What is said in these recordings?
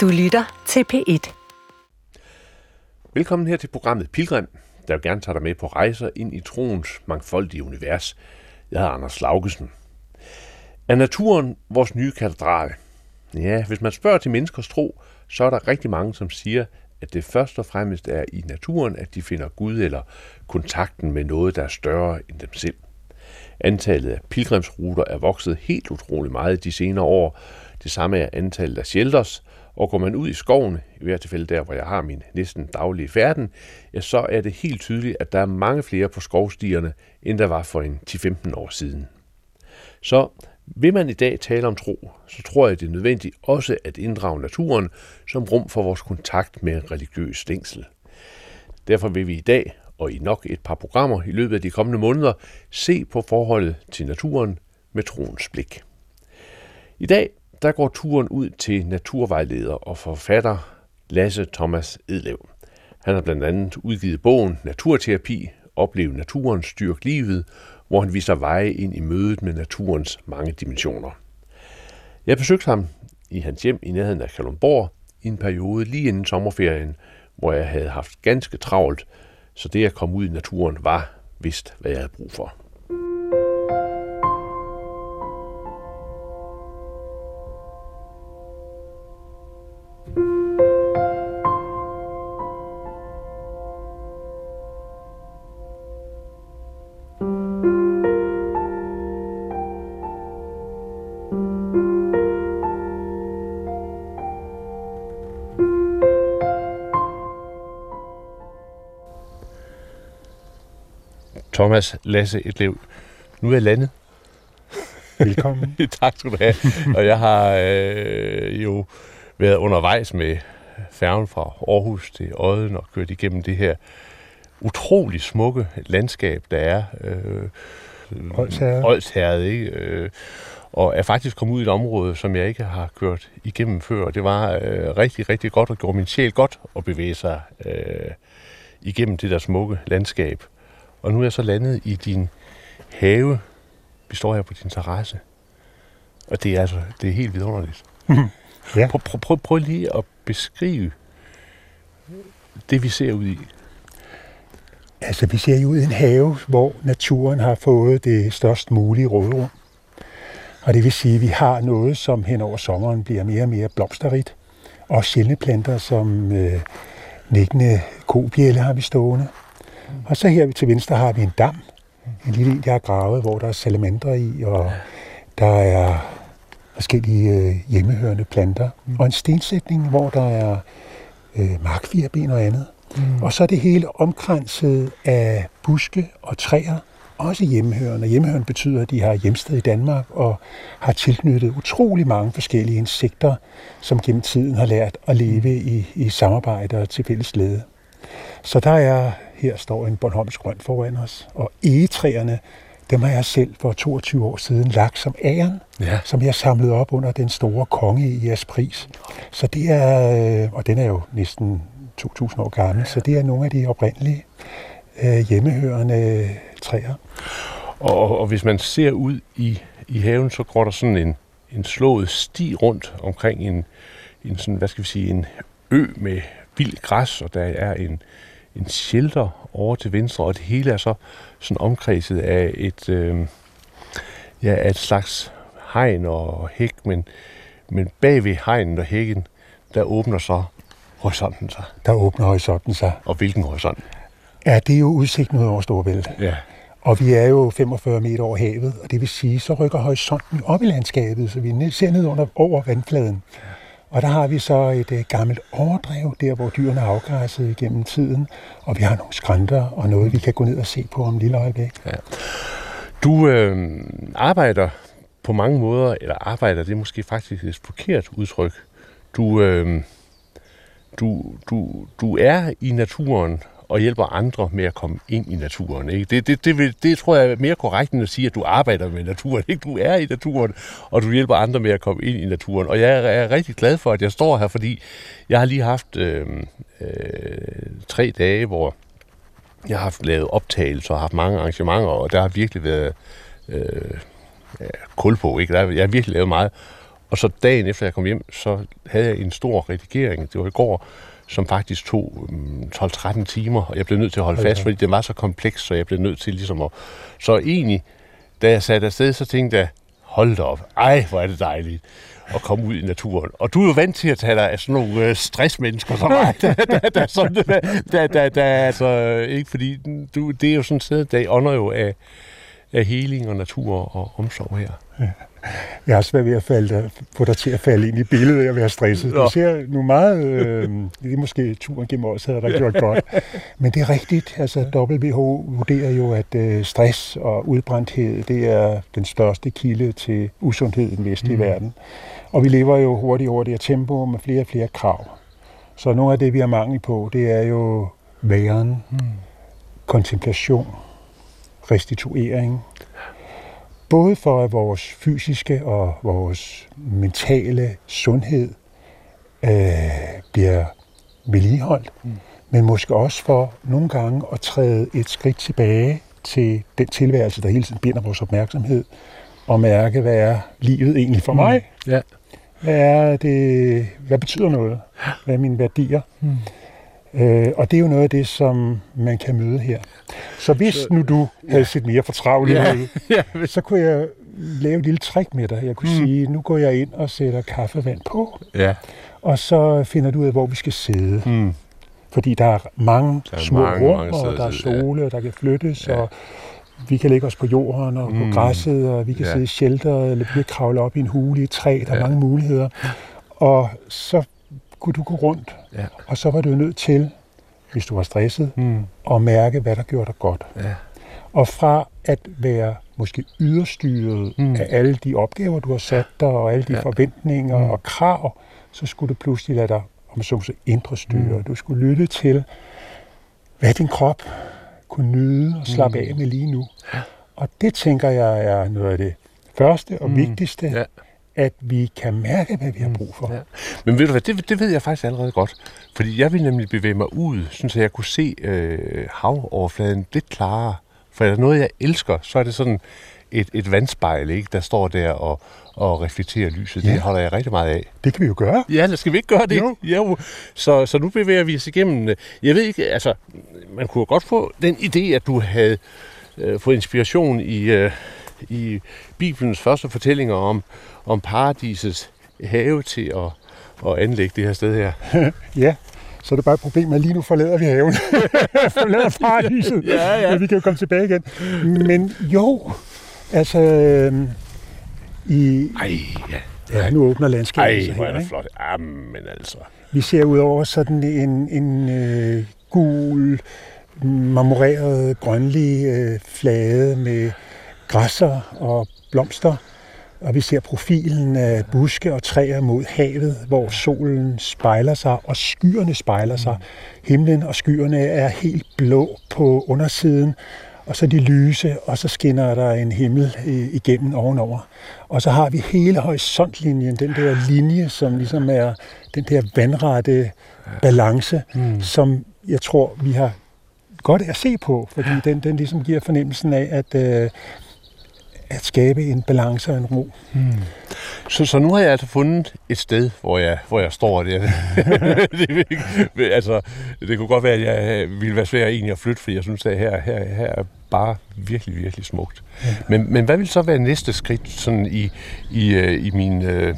Du lytter til P1. Velkommen her til programmet Pilgrim, der vil gerne tage dig med på rejser ind i troens mangfoldige univers. Jeg hedder Anders Laugesen. Er naturen vores nye katedral? Ja, hvis man spørger til menneskers tro, så er der rigtig mange, som siger, at det først og fremmest er i naturen, at de finder Gud eller kontakten med noget, der er større end dem selv. Antallet af pilgrimsruter er vokset helt utrolig meget de senere år. Det samme er antallet af shelters, og går man ud i skoven, i hvert tilfælde der, hvor jeg har min næsten daglige færden, ja, så er det helt tydeligt, at der er mange flere på skovstierne, end der var for en 10-15 år siden. Så vil man i dag tale om tro, så tror jeg, det er nødvendigt også at inddrage naturen som rum for vores kontakt med religiøs stængsel. Derfor vil vi i dag, og i nok et par programmer i løbet af de kommende måneder, se på forholdet til naturen med troens blik. I dag der går turen ud til naturvejleder og forfatter Lasse Thomas Edlev. Han har blandt andet udgivet bogen Naturterapi, Oplev naturen, styrk livet, hvor han viser veje ind i mødet med naturens mange dimensioner. Jeg besøgte ham i hans hjem i nærheden af Kalundborg i en periode lige inden sommerferien, hvor jeg havde haft ganske travlt, så det at komme ud i naturen var vist, hvad jeg havde brug for. Thomas Lasse Etlev. Nu er jeg landet. Velkommen. tak skal du have. Og jeg har øh, jo været undervejs med færgen fra Aarhus til Odden og kørt igennem det her utrolig smukke landskab, der er. Øh. Odsherred, ikke? Øh, og er faktisk kommet ud i et område, som jeg ikke har kørt igennem før. Det var øh, rigtig, rigtig godt og gjorde min sjæl godt at bevæge sig øh, igennem det der smukke landskab. Og nu er jeg så landet i din have. Vi står her på din terrasse. Og det er altså, det er helt vidunderligt. Ja. Prøv, prøv, prøv, prøv lige at beskrive det, vi ser ud i. Altså, vi ser jo ud i en have, hvor naturen har fået det størst mulige råderum. Og det vil sige, at vi har noget, som hen over sommeren bliver mere og mere blomsterrigt. Og sjældne planter som øh, nikkende kobjælle har vi stående. Og så her til venstre har vi en dam. En lille en, jeg har gravet, hvor der er salamandre i, og der er forskellige øh, hjemmehørende planter. Og en stensætning, hvor der er øh, markfirben og andet. Mm. Og så er det hele omkranset af buske og træer, også hjemmehørende. Hjemmehørende betyder, at de har hjemsted i Danmark og har tilknyttet utrolig mange forskellige insekter, som gennem tiden har lært at leve i, i samarbejde og til fælles glæde. Så der er, her står en Bornholms grøn foran os, og egetræerne, dem har jeg selv for 22 år siden lagt som æren, Ja. som jeg samlede op under den store konge i jeres pris. Så det er, øh, og den er jo næsten 2000 år gammel, så det er nogle af de oprindelige øh, hjemmehørende træer. Og, og, og hvis man ser ud i, i haven, så går der sådan en, en slået sti rundt omkring en, en sådan, hvad skal vi sige, en ø med vildt græs, og der er en, en shelter over til venstre, og det hele er så sådan omkredset af et, øh, ja, af et slags hegn og hæk, men, men bag ved hegnet og hækken, der åbner så horisonten sig. Der åbner horisonten sig. Og hvilken horisont? Ja, det er jo udsigten ud over Storbælt. Ja. Og vi er jo 45 meter over havet, og det vil sige, så rykker horisonten op i landskabet, så vi ser ned under, over vandfladen. Og der har vi så et øh, gammelt overdrev, der hvor dyrene er afgræsset gennem tiden, og vi har nogle skrænter og noget, vi kan gå ned og se på om et lille øjeblik. Du øh, arbejder på mange måder, eller arbejder, det er måske faktisk et forkert udtryk. Du, øh, du, du, du er i naturen og hjælper andre med at komme ind i naturen. Ikke? Det, det, det, vil, det tror jeg er mere korrekt end at sige, at du arbejder med naturen. Ikke? Du er i naturen, og du hjælper andre med at komme ind i naturen. Og jeg er, er rigtig glad for, at jeg står her, fordi jeg har lige haft øh, øh, tre dage, hvor jeg har haft lavet optagelser og haft mange arrangementer, og der har virkelig været øh, ja, kul på. Ikke? Der, jeg har virkelig lavet meget. Og så dagen efter jeg kom hjem, så havde jeg en stor redigering, det var i går, som faktisk tog 12-13 mm, timer, og jeg blev nødt til at holde fast, fordi det var så kompleks, så jeg blev nødt til ligesom at... Så egentlig, da jeg satte afsted, så tænkte jeg, hold da op, ej, hvor er det dejligt at komme ud i naturen. Og du er jo vant til at tage dig af sådan nogle øh, stressmennesker som mig, der, der, der, sådan, der, der, der, der, altså, ikke fordi, du, det er jo sådan et sted, der ånder jo af, af heling og natur og omsorg her. Ja. Jeg har svært ved at falde, få dig til at falde ind i billedet af at være stresset. Du ser nu meget, øh, det er måske turen gennem os havde der gjort godt. Men det er rigtigt, altså WHO vurderer jo, at øh, stress og udbrændthed, det er den største kilde til usundhed i den vestlige mm. verden. Og vi lever jo hurtigt over det her tempo med flere og flere krav. Så noget af det, vi har mangel på, det er jo væren, mm. kontemplation, restituering, Både for at vores fysiske og vores mentale sundhed øh, bliver vedligeholdt, mm. men måske også for nogle gange at træde et skridt tilbage til den tilværelse, der hele tiden binder vores opmærksomhed, og mærke, hvad er livet egentlig for mm. mig? Ja. Hvad, er det, hvad betyder noget? Hvad er mine værdier? Mm. Øh, og det er jo noget af det, som man kan møde her. Så hvis så, nu du ja. havde set mere fortravlet ja, ja. så kunne jeg lave et lille trick med dig. Jeg kunne mm. sige, nu går jeg ind og sætter kaffevand på, ja. og så finder du ud af, hvor vi skal sidde. Mm. Fordi der er mange der er små mange, rum, mange og der er sole, ja. og der kan flyttes, ja. og vi kan lægge os på jorden og mm. på græsset, og vi kan ja. sidde i shelter, eller vi kan kravle op i en hule i et træ. Der er ja. mange muligheder. Og så kunne du gå rundt, ja. og så var du nødt til, hvis du var stresset, mm. at mærke, hvad der gjorde dig godt. Ja. Og fra at være måske yderstyret mm. af alle de opgaver, du har sat dig, og alle de ja. forventninger mm. og krav, så skulle du pludselig lade dig, om så så indre styre. Mm. Du skulle lytte til, hvad din krop kunne nyde og slappe mm. af med lige nu. Ja. Og det tænker jeg er noget af det første og mm. vigtigste, ja at vi kan mærke, hvad vi har brug for. Ja. Men ved du hvad, det, det ved jeg faktisk allerede godt. Fordi jeg vil nemlig bevæge mig ud, så jeg kunne se øh, havoverfladen lidt klarere. For er der noget, jeg elsker, så er det sådan et, et vandspejl, ikke, der står der og, og reflekterer lyset. Ja. Det holder jeg rigtig meget af. Det kan vi jo gøre. Ja, det skal vi ikke gøre det? Jo. jo. Så, så nu bevæger vi os igennem. Øh, jeg ved ikke, altså, man kunne godt få den idé, at du havde øh, fået inspiration i, øh, i Bibelens første fortællinger om, om paradisets have til at, at anlægge det her sted her. ja, så er det bare et problem, at lige nu forlader vi haven. forlader paradiset. ja, ja. Men vi kan jo komme tilbage igen. Men jo, altså... Øh, i, Ej, ja. Ja, nu åbner landskabet Ej, hvor er det flot. Jamen altså. Vi ser ud over sådan en, en øh, gul, marmoreret, grønlig øh, flade med græsser og blomster og vi ser profilen af buske og træer mod havet, hvor solen spejler sig, og skyerne spejler sig. Himlen og skyerne er helt blå på undersiden, og så de lyse, og så skinner der en himmel igennem ovenover. Og så har vi hele horisontlinjen, den der linje, som ligesom er den der vandrette balance, mm. som jeg tror, vi har godt at se på, fordi den, den ligesom giver fornemmelsen af, at øh, at skabe en balance og en ro. Hmm. Så, så nu har jeg altså fundet et sted, hvor jeg, hvor jeg står der. det, det, altså, det kunne godt være, at jeg ville være svært egentlig at flytte, fordi jeg synes, at her, her, her er bare virkelig, virkelig smukt. Ja. Men, men hvad vil så være næste skridt sådan i, i, øh, i min øh,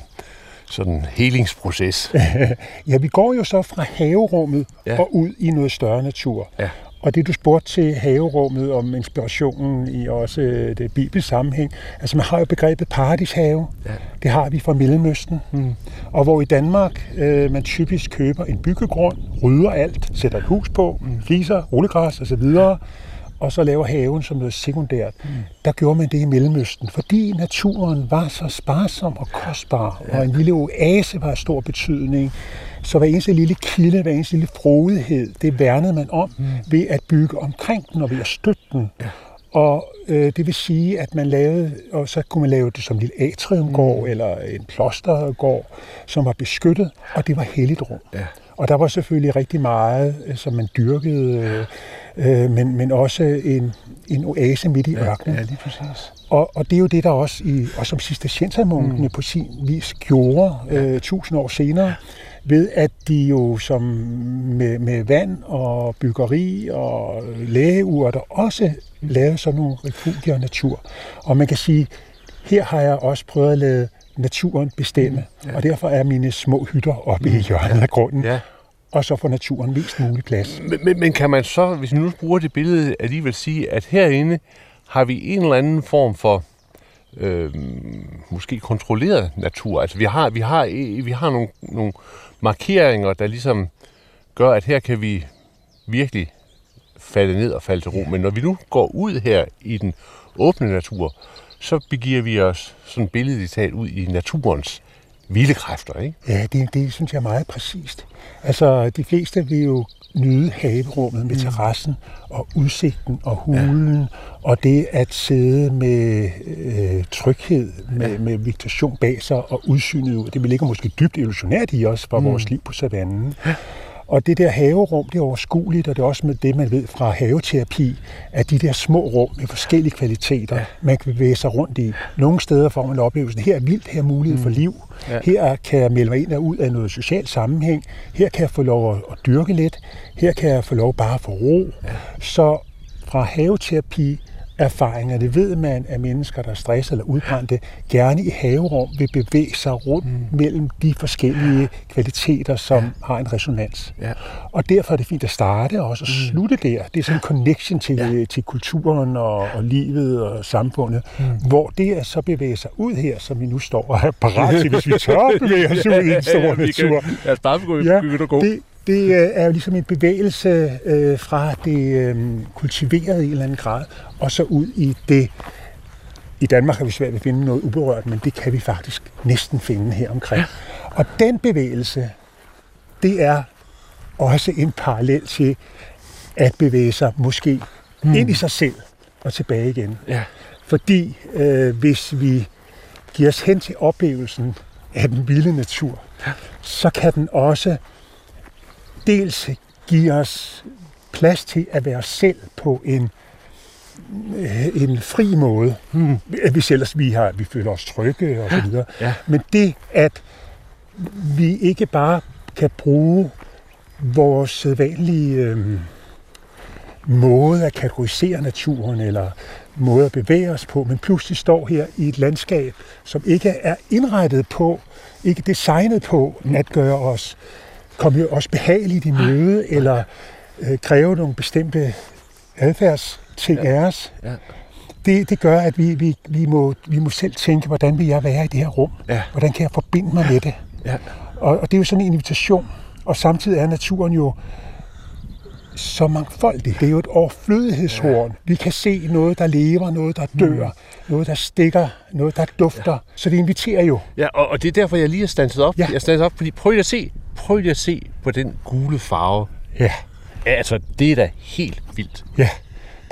sådan helingsproces? ja, vi går jo så fra haverummet ja. og ud i noget større natur. Ja. Og det du spurgte til haverummet om inspirationen i også øh, det bibelske sammenhæng, altså man har jo begrebet paradishave, ja. det har vi fra Mellemøsten, mm. og hvor i Danmark øh, man typisk køber en byggegrund, rydder alt, sætter et hus på, mm. fliser, rullegræs osv., og så laver haven som noget sekundært. Mm. Der gjorde man det i Mellemøsten, fordi naturen var så sparsom og kostbar, ja. og en lille oase var af stor betydning. Så hver eneste lille kilde, hver eneste lille frodighed, det værnede man om mm. ved at bygge omkring den og ved at støtte den. Ja. Og øh, det vil sige, at man lavede, og så kunne man lave det som en lille atriumgård mm. eller en klostergård, som var beskyttet, og det var helligt rum. Ja. Og der var selvfølgelig rigtig meget, øh, som man dyrkede, øh, øh, men, men også en, en oase midt i ja, ørkenen. Ja, lige præcis. Og, og det er jo det, der også, i, også som cisterciensermunkene mm. på sin vis gjorde øh, tusind år senere, ved at de jo som med, med vand og byggeri og lægeurter også lavede sådan nogle refugier natur. Og man kan sige, her har jeg også prøvet at lade naturen bestemme, mm, ja. og derfor er mine små hytter oppe mm, i hjørnet ja, af grunden. Ja. Og så får naturen mest mulig plads. Men, men, men kan man så, hvis vi nu bruger det billede, alligevel sige, at herinde har vi en eller anden form for øh, måske kontrolleret natur. Altså vi har, vi har, vi har nogle, nogle markeringer, der ligesom gør, at her kan vi virkelig falde ned og falde til ro. Men når vi nu går ud her i den åbne natur, så begiver vi os sådan billedligt talt ud i naturens vilde kræfter, ikke? Ja, det, det synes jeg er meget præcist. Altså, de fleste vil jo nyde haverummet med mm. terrassen og udsigten og hulen ja. og det at sidde med øh, tryghed, med, ja. med vegetation bag sig og udsynet ud. Det ligger måske dybt illusionært i os fra mm. vores liv på savannen. Ja. Og det der haverum, det er overskueligt, og det er også med det, man ved fra haveterapi, at de der små rum med forskellige kvaliteter, ja. man kan bevæge sig rundt i. Nogle steder får man oplevelsen, her er vildt, her er mulighed mm. for liv. Ja. Her kan jeg melde mig ind og ud af noget socialt sammenhæng. Her kan jeg få lov at dyrke lidt. Her kan jeg få lov bare at få ro. Ja. Så fra haveterapi erfaringer. Det ved man, at mennesker, der er stresset eller udbrændte, gerne i haverum vil bevæge sig rundt mm. mellem de forskellige kvaliteter, som ja. har en resonans. Ja. Og derfor er det fint at starte og også at mm. slutte der. Det er sådan en connection til, ja. til kulturen og, og livet og samfundet, mm. hvor det er så bevæge sig ud her, som vi nu står og er parat til, hvis vi tør at bevæge os ud i en stor ja, ja, natur. Kan, lad os bare begynde ja, at gå. Det, det øh, er jo ligesom en bevægelse øh, fra det øh, kultiverede i en eller anden grad, og så ud i det. I Danmark har vi svært ved at finde noget uberørt, men det kan vi faktisk næsten finde her omkring. Og den bevægelse, det er også en parallel til at bevæge sig måske mm. ind i sig selv og tilbage igen. Ja. Fordi øh, hvis vi giver os hen til oplevelsen af den vilde natur, ja. så kan den også dels give os plads til at være os selv på en, øh, en fri måde, hmm. hvis ellers vi, har, vi føler os trygge og så videre. Ja. Men det, at vi ikke bare kan bruge vores sædvanlige øh, måde at kategorisere naturen, eller måde at bevæge os på, men pludselig står her i et landskab, som ikke er indrettet på, ikke designet på at gøre os komme jo også behageligt i møde, eller øh, kræve nogle bestemte adfærdsting ja. af os. Ja. Det, det gør, at vi, vi, vi, må, vi må selv tænke, hvordan vil jeg være i det her rum? Ja. Hvordan kan jeg forbinde mig med det? Ja. Og, og det er jo sådan en invitation. Og samtidig er naturen jo så mangfoldig. Det er jo et overflødighedshorn. Ja. Vi kan se noget, der lever, noget, der dør, mm. noget, der stikker, noget, der dufter. Ja. Så det inviterer jo. Ja, og, og det er derfor, jeg lige har standset op. Ja. Jeg standset op, fordi prøv lige at se, prøv lige at se på den gule farve. Ja. Altså, det er da helt vildt. Ja,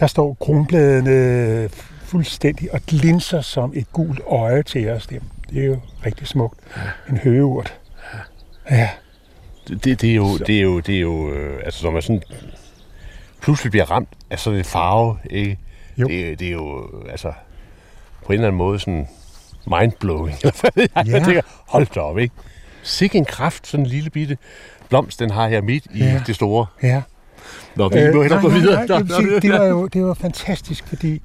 der står kronbladene fuldstændig og glinser som et gult øje til os. Det, det er jo rigtig smukt. Ja. En høgeurt. Ja. Det, det, er jo, det er jo, det er jo, øh, altså når man sådan pludselig bliver ramt af sådan en farve, ikke? Jo. Det, det er jo, altså, på en eller anden måde sådan mindblowing. jeg ja. tænker, hold da op, ikke? Sikke en kraft, sådan en lille bitte blomst, den har her midt i ja. det store. Ja. Nå, vi øh, må hellere gå videre. Nej, nej, sige, det var jo det var fantastisk, fordi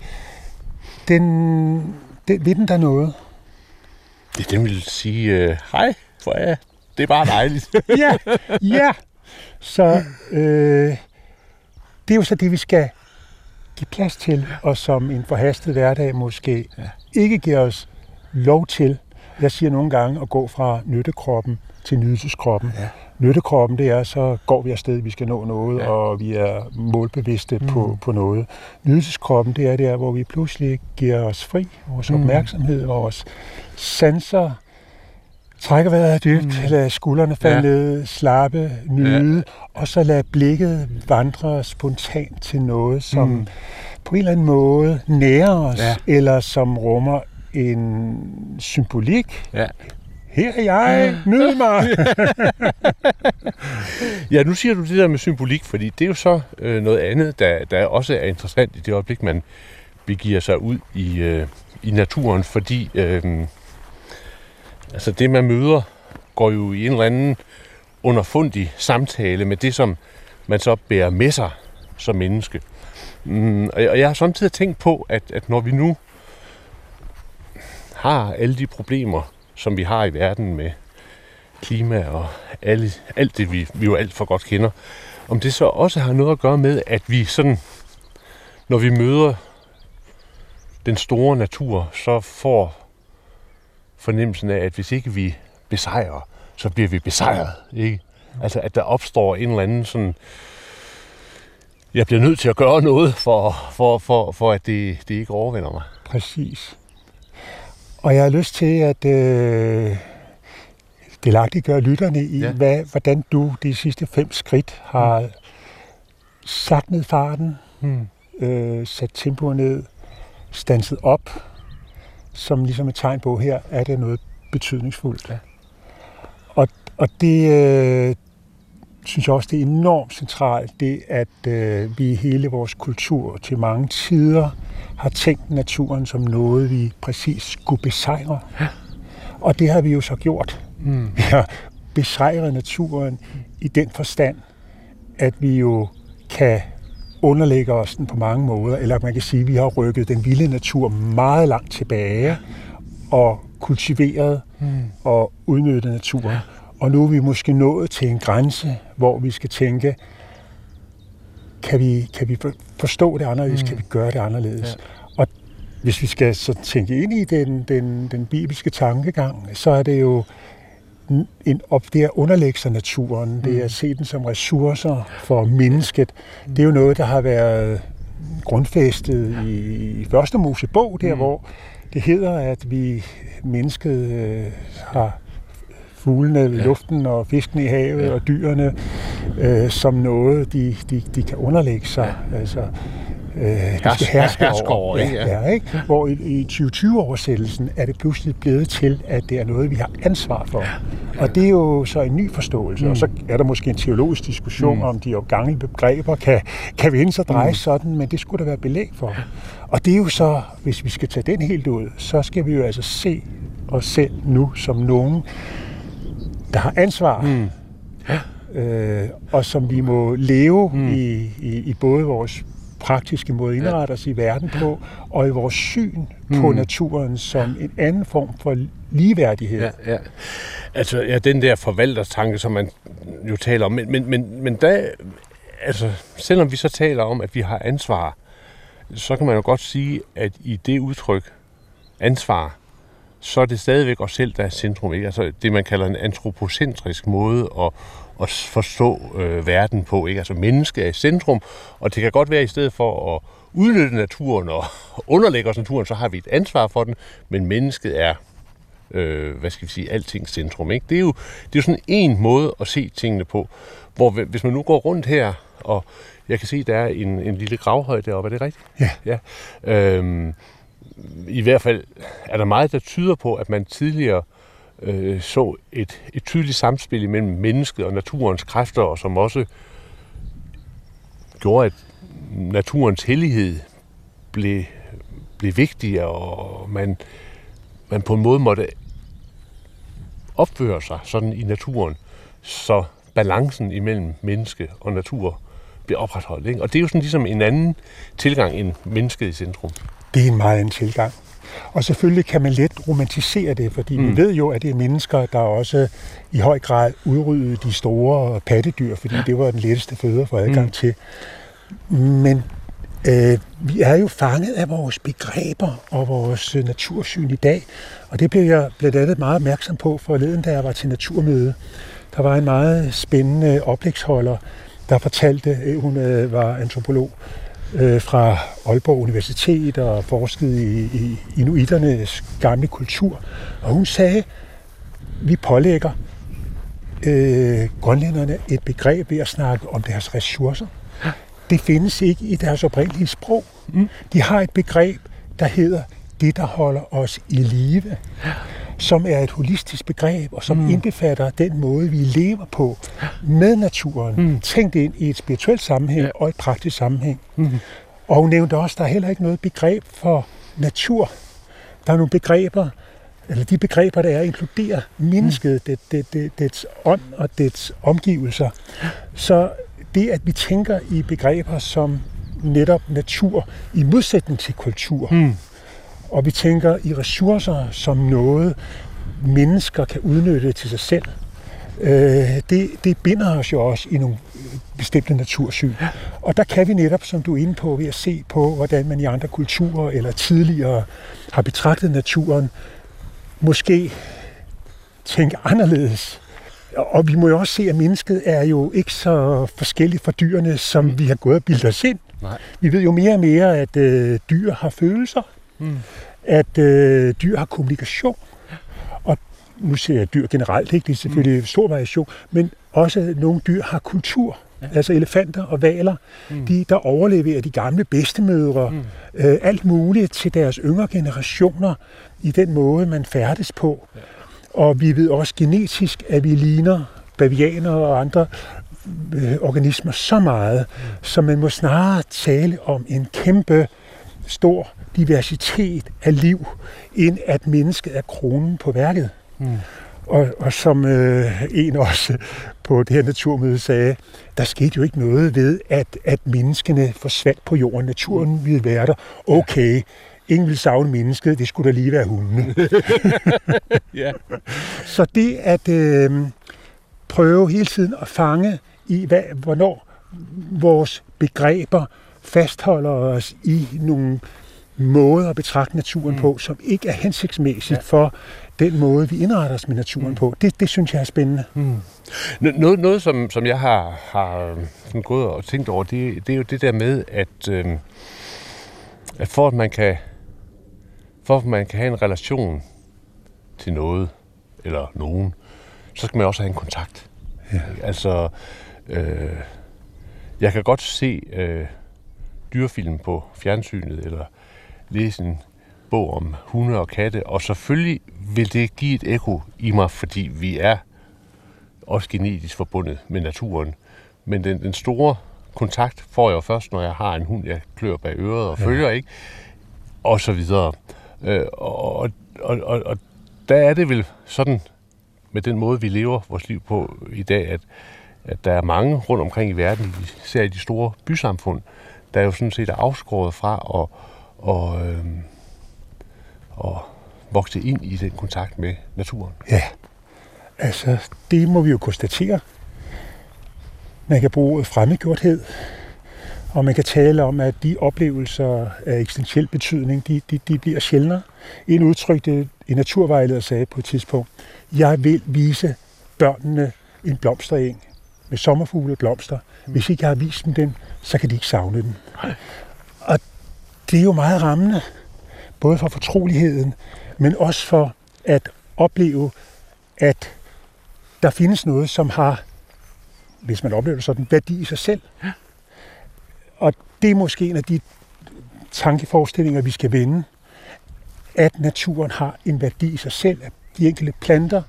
den, den ved den der noget. Det den vil sige, uh, hej, for jeg, det er bare dejligt. ja, ja. Så øh, det er jo så det, vi skal give plads til, og som en forhastet hverdag måske ja. ikke giver os lov til jeg siger nogle gange at gå fra nyttekroppen til nydelseskroppen. Ja. Nyttekroppen, det er, så går vi afsted, vi skal nå noget, ja. og vi er målbevidste mm. på, på noget. Nydelseskroppen, det er der, hvor vi pludselig giver os fri, vores mm. opmærksomhed, vores sanser, trækker vejret dybt, mm. lad skuldrene falde ja. ned, slappe, nyde, ja. og så lad blikket vandre spontant til noget, som mm. på en eller anden måde nærer os, ja. eller som rummer en symbolik. Ja. Her er jeg, nyd mig! ja, nu siger du det der med symbolik, fordi det er jo så øh, noget andet, der, der også er interessant i det øjeblik, man begiver sig ud i, øh, i naturen, fordi øh, altså det, man møder, går jo i en eller anden underfundig samtale med det, som man så bærer med sig som menneske. Mm, og jeg har samtidig tænkt på, at, at når vi nu har alle de problemer, som vi har i verden med klima og alle, alt det, vi, vi jo alt for godt kender, om det så også har noget at gøre med, at vi sådan, når vi møder den store natur, så får fornemmelsen af, at hvis ikke vi besejrer, så bliver vi besejret. Ikke? Altså, at der opstår en eller anden sådan... Jeg bliver nødt til at gøre noget, for, for, for, for at det, det ikke overvinder mig. Præcis. Og jeg har lyst til at øh, delagtiggøre lytterne i, ja. hvad, hvordan du de sidste fem skridt har mm. sat ned farten, mm. øh, sat tempoet ned, stanset op, som ligesom et tegn på, her er det noget betydningsfuldt. Ja. Og, og det øh, synes jeg også, det er enormt centralt, det at øh, vi i hele vores kultur til mange tider har tænkt naturen som noget, vi præcis skulle besejre. Ja. Og det har vi jo så gjort. Mm. Vi har besejret naturen i den forstand, at vi jo kan underlægge os den på mange måder, eller man kan sige, at vi har rykket den vilde natur meget langt tilbage og kultiveret mm. og udnyttet naturen. Og nu er vi måske nået til en grænse, hvor vi skal tænke, kan vi, kan vi forstå det anderledes, mm. kan vi gøre det anderledes? Ja. Og hvis vi skal så tænke ind i den, den, den bibelske tankegang, så er det jo en op, det at underlægge sig naturen, mm. det er at se den som ressourcer for mennesket. Det er jo noget, der har været grundfæstet i, i første Mosebog, der mm. hvor det hedder, at vi mennesket øh, har fuglene i ja. luften og fiskene i havet ja. og dyrene øh, som noget, de, de, de kan underlægge sig. Ja. Altså, øh, de skal herske, herske over. over ikke? Ja, ja, ikke? Hvor i, i 2020-oversættelsen er det pludselig blevet til, at det er noget, vi har ansvar for. Ja. Og det er jo så en ny forståelse. Mm. Og så er der måske en teologisk diskussion mm. om de gamle begreber kan, kan vende sig dreje mm. sådan, men det skulle der være belæg for. Og det er jo så, hvis vi skal tage den helt ud, så skal vi jo altså se os selv nu som nogen, der har ansvar, mm. øh, og som vi må leve mm. i, i, i både vores praktiske måde indrette os i verden på, og i vores syn mm. på naturen som en anden form for ligeværdighed. Ja, ja. Altså, ja, den der forvaltertanke, som man jo taler om, men, men, men, men da, altså, selvom vi så taler om, at vi har ansvar, så kan man jo godt sige, at i det udtryk, ansvar, så er det stadigvæk os selv, der er centrum. Ikke? Altså det, man kalder en antropocentrisk måde at, at forstå øh, verden på. Ikke? Altså mennesket er i centrum, og det kan godt være, i stedet for at udnytte naturen og underlægge os naturen, så har vi et ansvar for den, men mennesket er øh, hvad skal vi sige, alting centrum. Ikke? Det, er jo, det er jo sådan en måde at se tingene på, hvor hvis man nu går rundt her, og jeg kan se, der er en, en lille gravhøj deroppe, er det rigtigt? Ja. ja. Øhm, i hvert fald er der meget, der tyder på, at man tidligere øh, så et, et tydeligt samspil mellem mennesket og naturens kræfter, og som også gjorde, at naturens hellighed blev, blev vigtigere, og man, man på en måde måtte opføre sig sådan i naturen, så balancen imellem menneske og natur bliver opretholdt. Ikke? Og det er jo sådan ligesom en anden tilgang end mennesket i centrum. Det er en meget en tilgang. Og selvfølgelig kan man let romantisere det, fordi mm. vi ved jo, at det er mennesker, der også i høj grad udryddede de store pattedyr, fordi det var den letteste føde for adgang mm. til. Men øh, vi er jo fanget af vores begreber og vores natursyn i dag, og det blev jeg blandt andet meget opmærksom på forleden, da jeg var til naturmøde. Der var en meget spændende oplægsholder, der fortalte, at hun øh, var antropolog, øh, fra Aalborg Universitet og forskede i, i inuiternes gamle kultur. Og hun sagde, vi pålægger øh, grønlænderne et begreb ved at snakke om deres ressourcer. Det findes ikke i deres oprindelige sprog. Mm. De har et begreb, der hedder det, der holder os i live som er et holistisk begreb, og som mm. indbefatter den måde, vi lever på med naturen, mm. tænkt ind i et spirituelt sammenhæng ja. og et praktisk sammenhæng. Mm. Og hun nævnte også, at der er heller ikke noget begreb for natur, der er nogle begreber, eller de begreber, der er, inkluderer mennesket, det, det, det, dets ånd og dets omgivelser. Så det, at vi tænker i begreber som netop natur, i modsætning til kultur, mm. Og vi tænker i ressourcer som noget, mennesker kan udnytte til sig selv, øh, det, det binder os jo også i nogle bestemte natursyn. Og der kan vi netop, som du er inde på, ved at se på, hvordan man i andre kulturer eller tidligere har betragtet naturen, måske tænke anderledes. Og vi må jo også se, at mennesket er jo ikke så forskelligt fra dyrene, som vi har gået og bildet os ind. Nej. Vi ved jo mere og mere, at øh, dyr har følelser, mm. at øh, dyr har kommunikation, og nu ser jeg dyr generelt, ikke? det er selvfølgelig mm. stor variation, men også nogle dyr har kultur. Ja. Altså elefanter og valer, mm. de, der overleverer de gamle bedstemødre, mm. øh, alt muligt til deres yngre generationer i den måde, man færdes på. Ja. Og vi ved også genetisk, at vi ligner bavianer og andre øh, organismer så meget, mm. så man må snarere tale om en kæmpe stor diversitet af liv, end at mennesket er kronen på værket. Mm. Og, og som øh, en også på det her naturmøde sagde, der skete jo ikke noget ved, at, at menneskene forsvandt på jorden. Naturen ville være der. Okay, ingen ville savne mennesket, det skulle da lige være hundene. ja. Så det at øh, prøve hele tiden at fange i, hvad, hvornår vores begreber fastholder os i nogle måder at betragte naturen mm. på, som ikke er hensigtsmæssigt ja. for den måde, vi indretter os med naturen mm. på. Det, det synes jeg er spændende. Mm. Noget, noget som, som jeg har, har sådan gået og tænkt over, det, det er jo det der med, at, øh, at for at man kan for at man kan have en relation til noget eller nogen, så skal man også have en kontakt. Ja. Altså, øh, jeg kan godt se øh, dyrefilm på fjernsynet, eller læse en bog om hunde og katte, og selvfølgelig vil det give et ekko i mig, fordi vi er også genetisk forbundet med naturen. Men den, den store kontakt får jeg jo først, når jeg har en hund, jeg klør bag øret og ja. følger, ikke? Og så videre. Øh, og, og, og, og der er det vel sådan, med den måde, vi lever vores liv på i dag, at, at der er mange rundt omkring i verden, især i de store bysamfund, der er jo sådan set er afskåret fra at, og, øh, og vokse ind i den kontakt med naturen. Ja, altså det må vi jo konstatere. Man kan bruge fremmedgjorthed, og man kan tale om, at de oplevelser af eksistentiel betydning, de, de, de bliver sjældnere. En udtryk, det en naturvejleder sagde på et tidspunkt, jeg vil vise børnene en blomstereng med sommerfugle og blomster. Hvis ikke jeg har vist dem den, så kan de ikke savne den. Det er jo meget rammende, både for fortroligheden, men også for at opleve, at der findes noget, som har, hvis man oplever det sådan, værdi i sig selv. Og det er måske en af de tankeforestillinger, vi skal vende, at naturen har en værdi i sig selv, at de enkelte planter,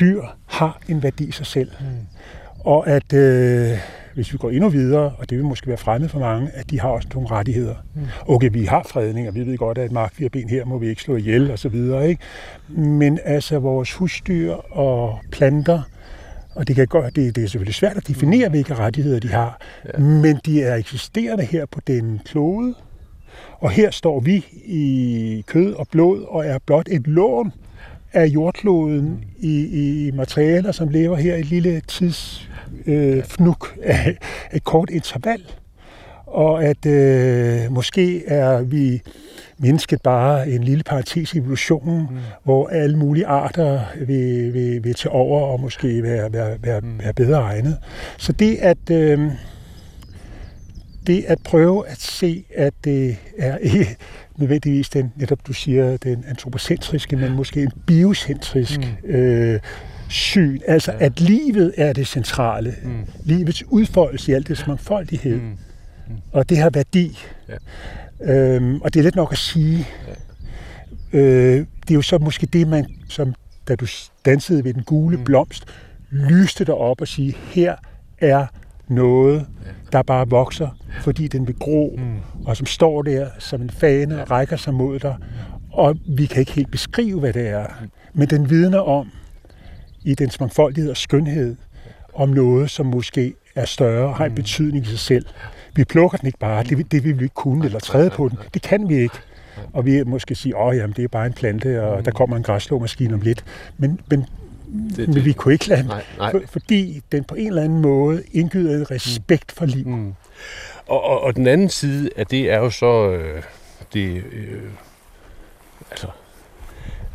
dyr har en værdi i sig selv. Mm. Og at øh, hvis vi går endnu videre, og det vil måske være fremmed for mange, at de har også nogle rettigheder. Mm. Okay, vi har fredning, og vi ved godt, at et markfirben her må vi ikke slå ihjel og så videre, ikke? Men altså vores husdyr og planter, og det, kan godt, det, det er selvfølgelig svært at definere, hvilke rettigheder de har, ja. men de er eksisterende her på den klode, og her står vi i kød og blod og er blot et lån af jordkloden i, i materialer, som lever her i et lille tidsfnuk øh, af et kort interval. Og at øh, måske er vi mennesket bare en lille parentes i evolutionen, mm. hvor alle mulige arter vil, vil, vil tage over og måske være, være, være, mm. være bedre egnet. Så det at, øh, det at prøve at se, at det er ikke nødvendigvis den, netop du siger, den antropocentriske, men måske en biocentrisk mm. øh, syn. Altså, ja. at livet er det centrale. Mm. Livets udfoldelse i alt dets mangfoldighed. Mm. Mm. Og det har værdi. Ja. Øhm, og det er let nok at sige. Ja. Øh, det er jo så måske det, man, som da du dansede ved den gule mm. blomst, lyste dig op og sige, her er noget, der bare vokser, fordi den vil gro, mm. og som står der som en fane og rækker sig mod dig, Og vi kan ikke helt beskrive, hvad det er. Men den vidner om, i dens mangfoldighed og skønhed, om noget, som måske er større og har en betydning i sig selv. Vi plukker den ikke bare, det, det vil vi ikke kunne, eller træde på den. Det kan vi ikke. Og vi måske sige, åh jamen, det er bare en plante, og der kommer en græsslåmaskine om lidt. Men, men, det, det, men vi kunne ikke lade Nej, nej. For, fordi den på en eller anden måde indgyder en respekt for liv. Mm. Og, og, og den anden side af det er jo så øh, det, øh, altså,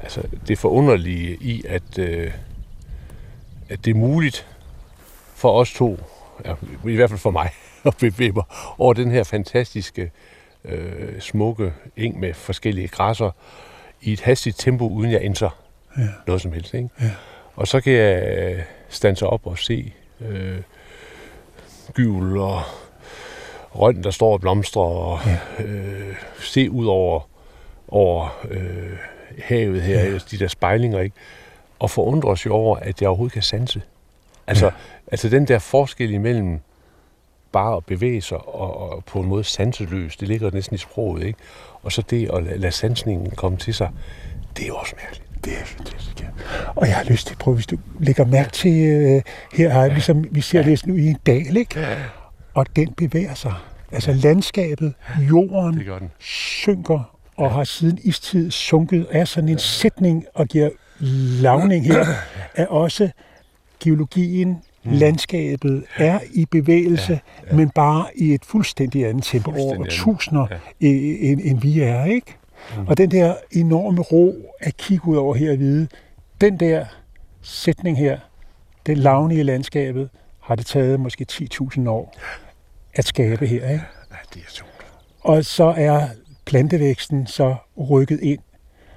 altså det forunderlige i, at, øh, at det er muligt for os to, ja, i hvert fald for mig, at bevæge mig over den her fantastiske, øh, smukke eng med forskellige græsser i et hastigt tempo, uden jeg ændrer Ja. noget som helst. Ikke? Ja. Og så kan jeg øh, stanse op og se øh, gyvel og røn, der står og blomstrer, og Ja. øh, se ud over, over øh, havet her, Ja. ja. de der spejlinger, ikke? Og forundre os jo over, at jeg overhovedet kan sanse. Altså, Ja. ja. altså den der forskel imellem bare at bevæge sig og, og på en måde sanseløs, det ligger næsten i sproget, ikke? Og så det at lade, lade sansningen komme til sig, det er jo også mærkeligt. Det er fantastisk, ja. Og jeg har lyst til at prøve, hvis du lægger mærke til, øh, her har jeg ligesom, vi ser det nu i en dal, ikke? Og den bevæger sig. Altså landskabet, jorden den. synker og har siden istid sunket af sådan en sætning og giver lavning her, er også geologien, Mm. landskabet er i bevægelse, ja, ja. men bare i et fuldstændig andet tempo over tusinder, Ja. ja. end, end vi er, ikke? Mm. Og den der enorme ro at kigge ud over her og vide, den der sætning her, den lavning i landskabet, har det taget måske 10.000 år at skabe her, ikke? Ja, det er sjovt. Og så er plantevæksten så rykket ind.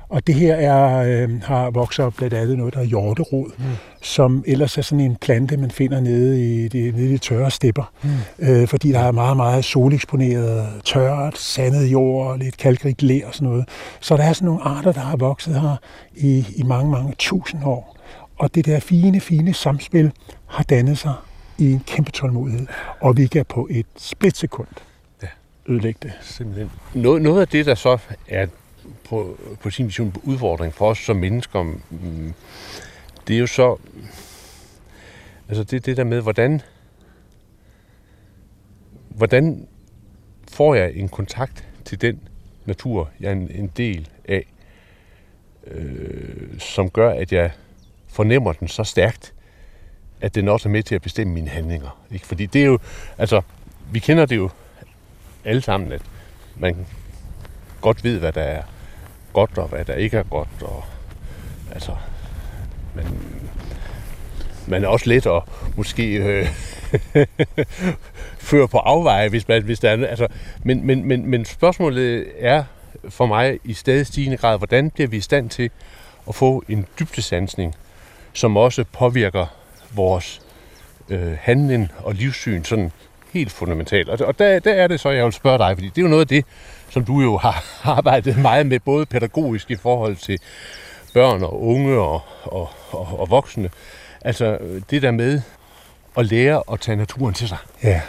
Og det her er, øh, har vokset op blandt andet noget, der er hjorterod, mm. som ellers er sådan en plante, man finder nede i de, nede i de tørre stepper. Mm. Øh, fordi der er meget, meget soleksponeret, tørt, sandet jord, lidt kalkrigt ler og sådan noget. Så der er sådan nogle arter, der har vokset her i, i mange, mange tusind år. Og det der fine, fine samspil har dannet sig i en kæmpe tålmodighed. Og vi kan på et splitsekund ødelægge det. Simpelthen. Noget, noget af det, der så er på, på sin mission på udfordring for os som mennesker, mm. det er jo så, altså det, det der med, hvordan, hvordan får jeg en kontakt til den natur, jeg er en, en del af, øh, som gør, at jeg fornemmer den så stærkt, at den også er med til at bestemme mine handlinger. Ikke? Fordi det er jo, altså, vi kender det jo alle sammen, at man godt ved, hvad der er godt, og hvad der ikke er godt, og altså, man, man er også lidt at måske øh, føre på afveje, hvis, man, hvis der er, altså, men, men, men, men spørgsmålet er for mig i stadig stigende grad, hvordan bliver vi i stand til at få en dybdesansning, som også påvirker vores øh, handling og livssyn sådan helt fundamentalt. Og, og der, der er det så, jeg vil spørge dig, fordi det er jo noget af det, som du jo har arbejdet meget med, både pædagogisk i forhold til børn og unge og, og, og, og voksne. Altså det der med at lære at tage naturen til sig. Ja.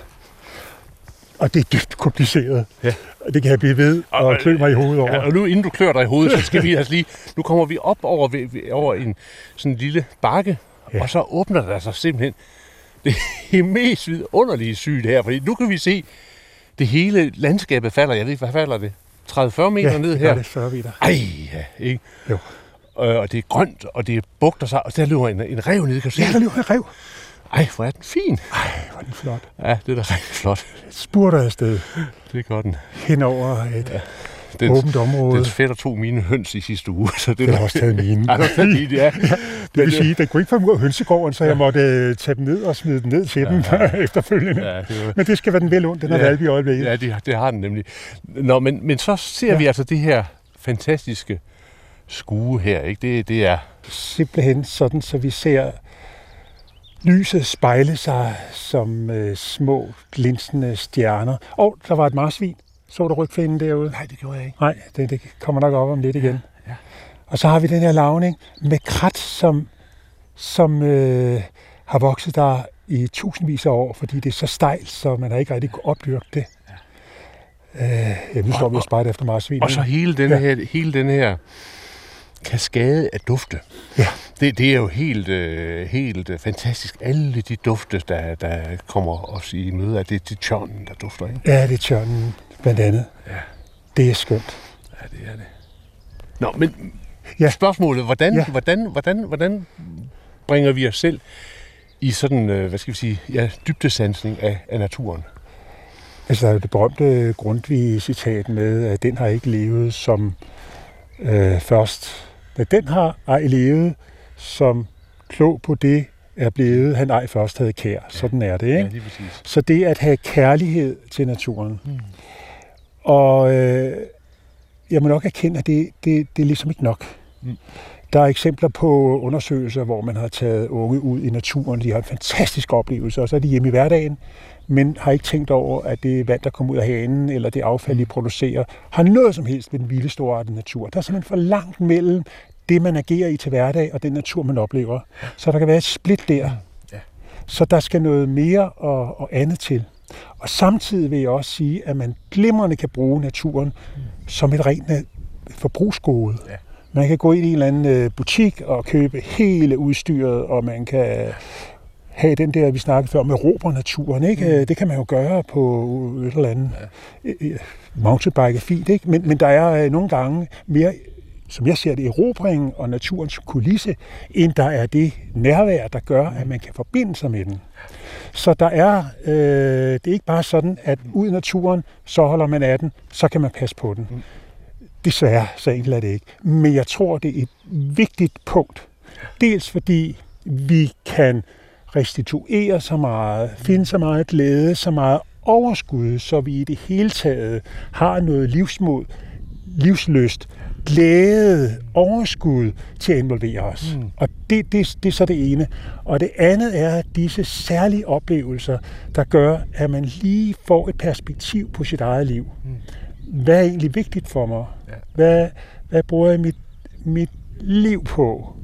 Og det er dybt kompliceret. Ja. Og det kan jeg blive ved og klø mig i hovedet over. Ja, og nu inden du klør dig i hovedet, så skal vi altså lige... Nu kommer vi op over, over en sådan en lille bakke, ja. og så åbner der sig simpelthen det mest vidunderlige syn her, fordi nu kan vi se, det hele landskabet falder. Jeg ved ikke, hvad falder det? 30-40 meter ja, ned her? gør det 40 meter. Ej, ja, ikke? Jo. Øh, og det er grønt, og det bugter sig, og der løber en, en rev ned, kan du se? Ja, der løber en rev. Ej, hvor er den fin. Ej, hvor er den flot. Ja, det er da rigtig flot. Spurter afsted Det gør den. hen over et ja. Den, åbent område. den fætter tog mine høns i sidste uge, så det, Det har også taget mine. Ja, det har taget mine, ja. Det vil sige, den kunne ikke komme ud af hønsegården, så jeg måtte øh, tage dem ned og smide dem ned til ja, dem efterfølgende. Ja, det var, Men det skal være den vel ondt, den har Ja. valgt i øjeblikket. ja det, det har den nemlig. Nå, men, men så ser Ja. ja. vi altså det her fantastiske skue her, ikke? Det, det er... Simpelthen sådan, så vi ser lyset spejle sig som øh, små glinsende stjerner. Og der var et marsvin. Så du rygfinden derude? Nej, det gjorde jeg ikke. Nej, det, det kommer nok op om lidt igen. ja. Og så har vi den her lavning med krat, som, som øh, har vokset der i tusindvis af år, fordi det er så stejlt, så man har ikke rigtig kunnet opdyrke det. ja, nu står vi og spejder efter marsvin. Og så hele den Ja. her, hele den her kaskade af dufte. Ja. Det, det er jo helt, øh, helt øh, fantastisk. Alle de dufte, der, der kommer os i møde af, det, det er tjørnen, der dufter, ikke? Ja, det er tjørnen blandt andet. Ja. Det er skønt. Ja, det er det. Nå, men Ja. spørgsmålet, hvordan, Ja. ja. hvordan, hvordan, hvordan bringer vi os selv i sådan, øh, hvad skal vi sige, ja, dybdesansning af, af naturen? Altså, der er jo det berømte Grundtvig-citat med, at den har ikke levet som øh, først. Men den har ej levet som klog på det er blevet, han ej først havde kær. Sådan er det, ikke? Ja, lige præcis. Så det at have kærlighed til naturen. Mm. Og øh, jeg må nok erkende, at det, det, det er ligesom ikke nok. Mm. Der er eksempler på undersøgelser, hvor man har taget unge ud i naturen. De har en fantastisk oplevelse, og så er de hjemme i hverdagen, men har ikke tænkt over, at det vand, der kommer ud af hanen, eller det affald, de producerer, har noget som helst med den vilde storartede natur. Der er simpelthen for langt mellem det, man agerer i til hverdag, og den natur, man oplever. Så der kan være et split der. Ja. Så der skal noget mere og, og andet til. Og samtidig vil jeg også sige, at man glimrende kan bruge naturen som et rent øh, forbrugsgode. Ja. Man kan gå ind i en eller anden øh, butik og købe hele udstyret, og man kan have den der, vi snakkede før, med råber naturen. Ikke? Mm. Det kan man jo gøre på et eller andet ja. mountainbike er fint, ikke? Men, men der er øh, nogle gange mere, som jeg ser det, erobring og naturens kulisse, end der er det nærvær, der gør, at man kan forbinde sig med den. Så der er, øh, det er ikke bare sådan, at ud i naturen, så holder man af den, så kan man passe på den. Desværre, så enkelt er det ikke. Men jeg tror, det er et vigtigt punkt. Dels fordi vi kan restituere så meget, finde så meget glæde, så meget overskud, så vi i det hele taget har noget livsmod, livsløst, glæde, overskud til at involvere os. Mm. Og det, det, det er så det ene. Og det andet er disse særlige oplevelser, der gør, at man lige får et perspektiv på sit eget liv. Mm. Hvad er egentlig vigtigt for mig? Ja. Hvad, hvad bruger jeg mit, mit liv på?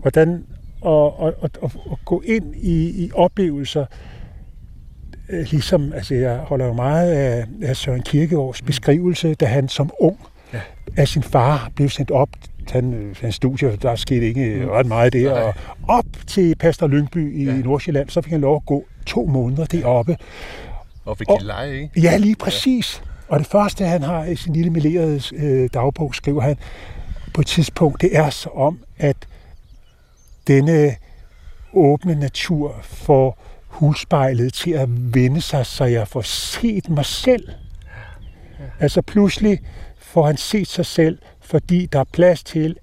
Hvordan og, og, og, og gå ind i, i oplevelser, ligesom, altså jeg holder jo meget af, af Søren Kierkegaards beskrivelse, da han som ung Ja. af sin far blev sendt op han, øh, hans studie, der skete ikke ret meget der, Nej. og op til Pastor Lyngby i Ja. ja. Nordsjælland, så fik han lov at gå to måneder deroppe. Og fik Og- de lege, ikke? Ja, lige præcis. Og det første, han har i sin lille melerede øh, dagbog, skriver han på et tidspunkt, det er så om, at denne åbne natur får hulspejlet til at vende sig, så jeg får set mig selv. Altså pludselig får han set sig selv, fordi der er plads til,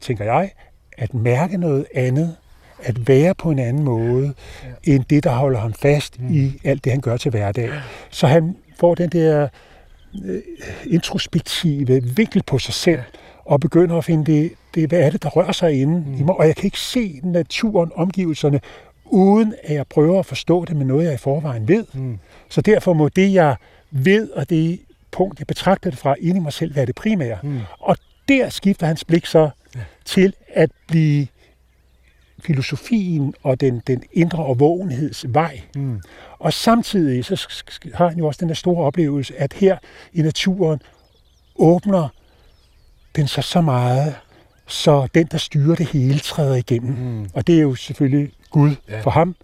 tænker jeg, at mærke noget andet, at være på en anden måde, ja. end det, der holder ham fast mm. i alt det, han gør til hverdag. Så han får den der øh, introspektive vinkel på sig selv, og begynder at finde det, det hvad er det, der rører sig inde mm. i mig. Og jeg kan ikke se naturen, omgivelserne, uden at jeg prøver at forstå det med noget, jeg i forvejen ved. Mm. Så derfor må det, jeg ved, og det punkt, jeg betragter det fra, inde i mig selv, være det primære. Mm. Og der skifter hans blik så ja. til at blive filosofien og den, den indre overvågenheds vej. Mm. Og samtidig så har han jo også den der store oplevelse, at her i naturen åbner den sig så meget, så den, der styrer det hele, træder igennem. Mm. Og det er jo selvfølgelig Gud Ja. ja. for ham.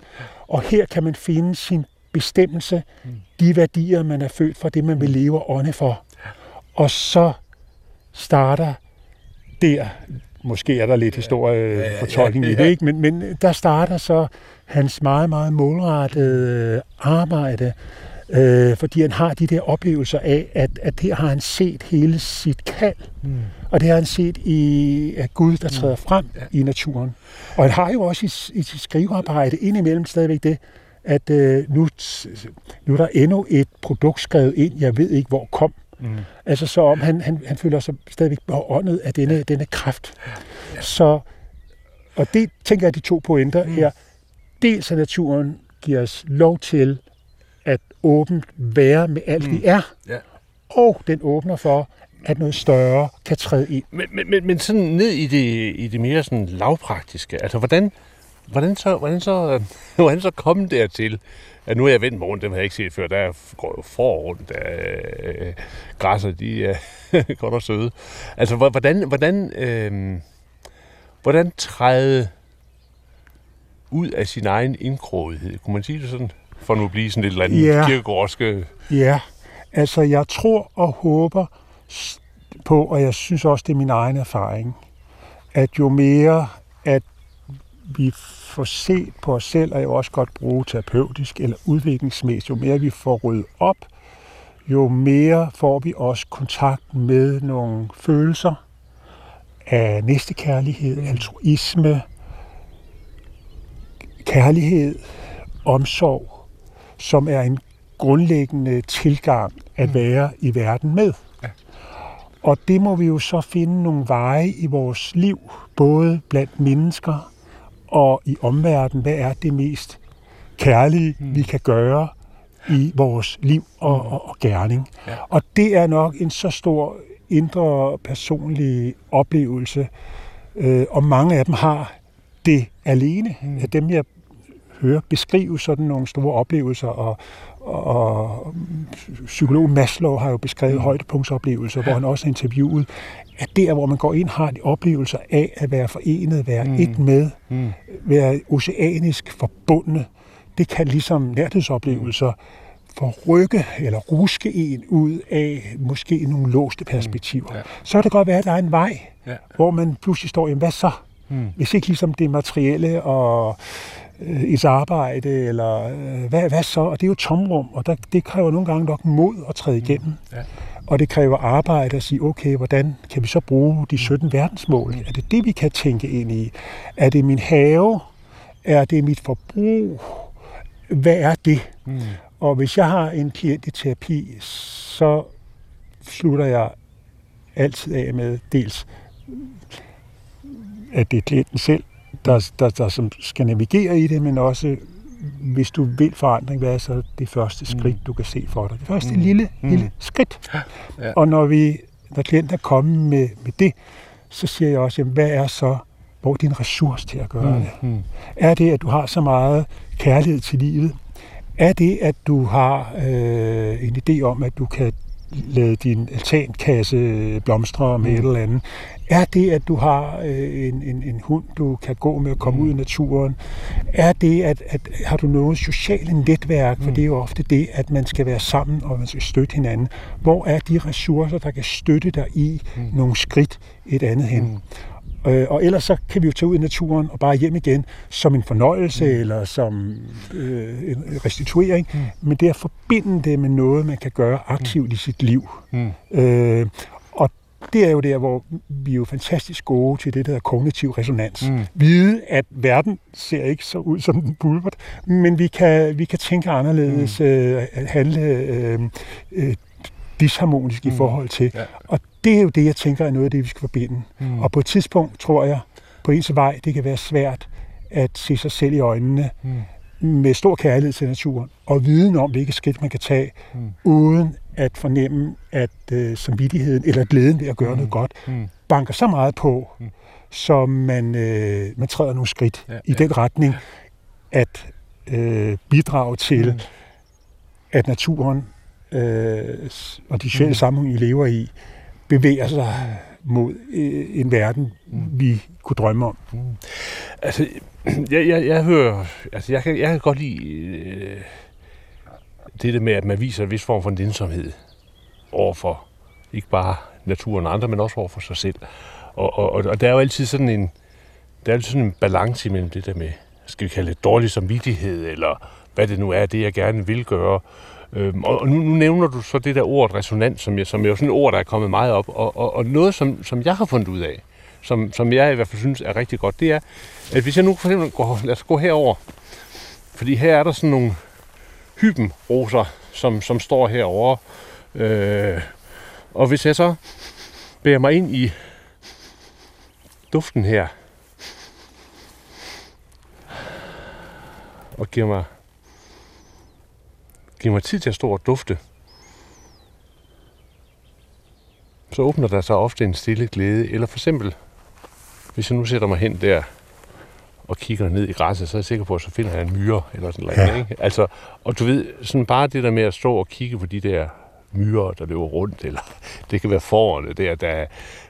Og her kan man finde sin bestemmelse, Mm. de værdier, man er født for, det man vil leve og ånde for. Og så starter der, måske er der lidt historiefortolkning ja, i det, ikke? Men, men der starter så hans meget, meget målrettede arbejde, øh, fordi han har de der oplevelser af, at, at her har han set hele sit kald, Mm. Og det har han set i at Gud, der træder frem Ja. i naturen. Og han har jo også i, i sit skrivearbejde indimellem stadigvæk det, at øh, nu, nu er der endnu et produkt skrevet ind, jeg ved ikke, hvor kom. Mm. Altså så om han, han, han føler sig stadigvæk beåndet af denne, denne kraft. Så, og det tænker jeg de to pointer Mm. mm. her. Dels at naturen giver os lov til at åbent være med alt, Mm. mm. vi er, Ja. og den åbner for, at noget større kan træde ind. Men, men, men, men sådan ned i det, i det mere sådan lavpraktiske, altså hvordan, hvordan så, hvordan så, hvordan så kom dertil, at nu er jeg vendt rundt, dem har jeg ikke set før, der går jo for rundt, der øh, græsser, de er godt og søde. Altså, hvordan, hvordan, øh, hvordan træde ud af sin egen indkrogethed, kunne man sige det sådan? For nu at blive sådan lidt eller andet ja. kirkegårdske... Ja, altså jeg tror og håber på, og jeg synes også, det er min egen erfaring, at jo mere, at vi får set på os selv, og jeg også godt bruge terapeutisk eller udviklingsmæssigt, jo mere vi får ryddet op, jo mere får vi også kontakt med nogle følelser af næstekærlighed, altruisme, kærlighed, omsorg, som er en grundlæggende tilgang at mm. være i verden med. Og det må vi jo så finde nogle veje i vores liv, både blandt mennesker og i omverdenen. Hvad er det mest kærlige, mm. vi kan gøre i vores liv og, mm. og, og gerning? Ja. Og det er nok en så stor indre personlig oplevelse, øh, og mange af dem har det alene. Mm. Dem, jeg hører beskrive sådan nogle store oplevelser, og, og psykolog Maslow har jo beskrevet mm. højdepunktsoplevelser, hvor han også har interviewet, at der, hvor man går ind, har de oplevelser af at være forenet, være mm. et med, mm. være oceanisk forbundne, det kan ligesom nærhedsoplevelser forrykke eller ruske en ud af måske nogle låste perspektiver. Mm. Ja. Så kan det godt være, at der er en vej, ja. hvor man pludselig står, jamen hvad så? Mm. Hvis ikke ligesom det materielle og øh, et arbejde, eller øh, hvad, hvad så? Og det er jo tomrum, og der, det kræver nogle gange nok mod at træde mm. igennem. Mm. Ja. Og det kræver arbejde at sige, okay, hvordan kan vi så bruge de 17 mm. verdensmål? Er det det, vi kan tænke ind i? Er det min have? Er det mit forbrug? Hvad er det? Mm. Og hvis jeg har en klient i terapi, så slutter jeg altid af med dels, at det er klienten selv, der, der, der som skal navigere i det, men også hvis du vil forandring, hvad er så det første skridt, mm. du kan se for dig? Det første mm. lille, mm. lille skridt. Ja. Og når vi, når klienten er kommet med, med det, så siger jeg også, jamen, hvad er så, hvor er din ressource til at gøre mm. det? Mm. Er det, at du har så meget kærlighed til livet? Er det, at du har øh, en idé om, at du kan lade din altankasse blomstre med mm. et eller andet? Er det, at du har øh, en, en, en hund, du kan gå med og komme mm. ud i naturen? Er det, at, at har du noget sociale netværk? For mm. det er jo ofte det, at man skal være sammen, og man skal støtte hinanden. Hvor er de ressourcer, der kan støtte dig i mm. nogle skridt et andet hen? Mm. Øh, og ellers så kan vi jo tage ud i naturen og bare hjem igen som en fornøjelse mm. eller som øh, en restituering. Mm. Men det er at forbinde det med noget, man kan gøre aktivt mm. i sit liv. Mm. Øh, det er jo der, hvor vi er jo fantastisk gode til det, der hedder kognitiv resonans. Mm. Vide, at verden ser ikke så ud som den burde, men vi kan, vi kan tænke anderledes, mm. øh, handle øh, øh, disharmonisk mm. i forhold til. Ja. Og det er jo det, jeg tænker er noget af det, vi skal forbinde. Mm. Og på et tidspunkt, tror jeg, på ens vej, det kan være svært at se sig selv i øjnene mm. med stor kærlighed til naturen, og viden om, hvilke skridt man kan tage, mm. uden at fornemme, at øh, samvittigheden eller glæden ved at gøre mm. noget godt mm. banker så meget på, mm. som man, øh, man træder nogle skridt ja, i ja. den retning, at øh, bidrage til, mm. at naturen øh, og de sociale mm. sammenhæng, I lever i, bevæger sig mod øh, en verden, mm. vi kunne drømme om. Mm. Altså, jeg, jeg, jeg hører, altså jeg kan, jeg kan godt lide øh, det der med, at man viser en vis form for nænsomhed overfor ikke bare naturen og andre, men også over for sig selv. Og, og, og der er jo altid sådan en, der er altid sådan en balance imellem det der med, skal vi kalde det dårlig samvittighed, eller hvad det nu er, det jeg gerne vil gøre. Øhm, og nu, nu nævner du så det der ord resonans, som, jeg, som er jo sådan et ord, der er kommet meget op. Og, og, og noget, som, som jeg har fundet ud af, som, som jeg i hvert fald synes er rigtig godt, det er, at hvis jeg nu for eksempel går, lad os gå herover, fordi her er der sådan nogle hybenroser, som, som står herovre. Øh, og hvis jeg så bærer mig ind i duften her, og giver mig, giver mig tid til at stå og dufte, så åbner der sig ofte en stille glæde. Eller for eksempel, hvis jeg nu sætter mig hen der og kigger ned i græsset, så er jeg sikker på, at så finder jeg en myre eller sådan noget. Ja. Ikke? Altså, og du ved, sådan bare det der med at stå og kigge på de der myrer, der løber rundt, eller det kan være forårene der, der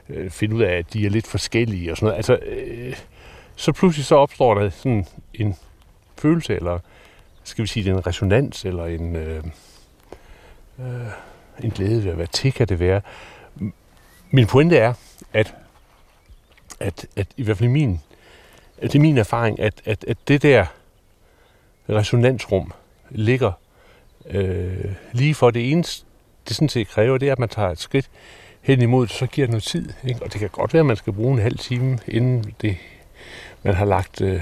øh, finder ud af, at de er lidt forskellige og sådan noget. Altså, øh, så pludselig så opstår der sådan en følelse, eller skal vi sige, en resonans, eller en, øh, øh, en glæde ved at være til, kan det være. Min pointe er, at, at, at i hvert fald min, at det er min erfaring, at, at, at det der resonansrum ligger øh, lige for det eneste, det sådan set kræver, det er, at man tager et skridt hen imod det, så giver det noget tid. Ikke? Og det kan godt være, at man skal bruge en halv time, inden det, man har lagt øh,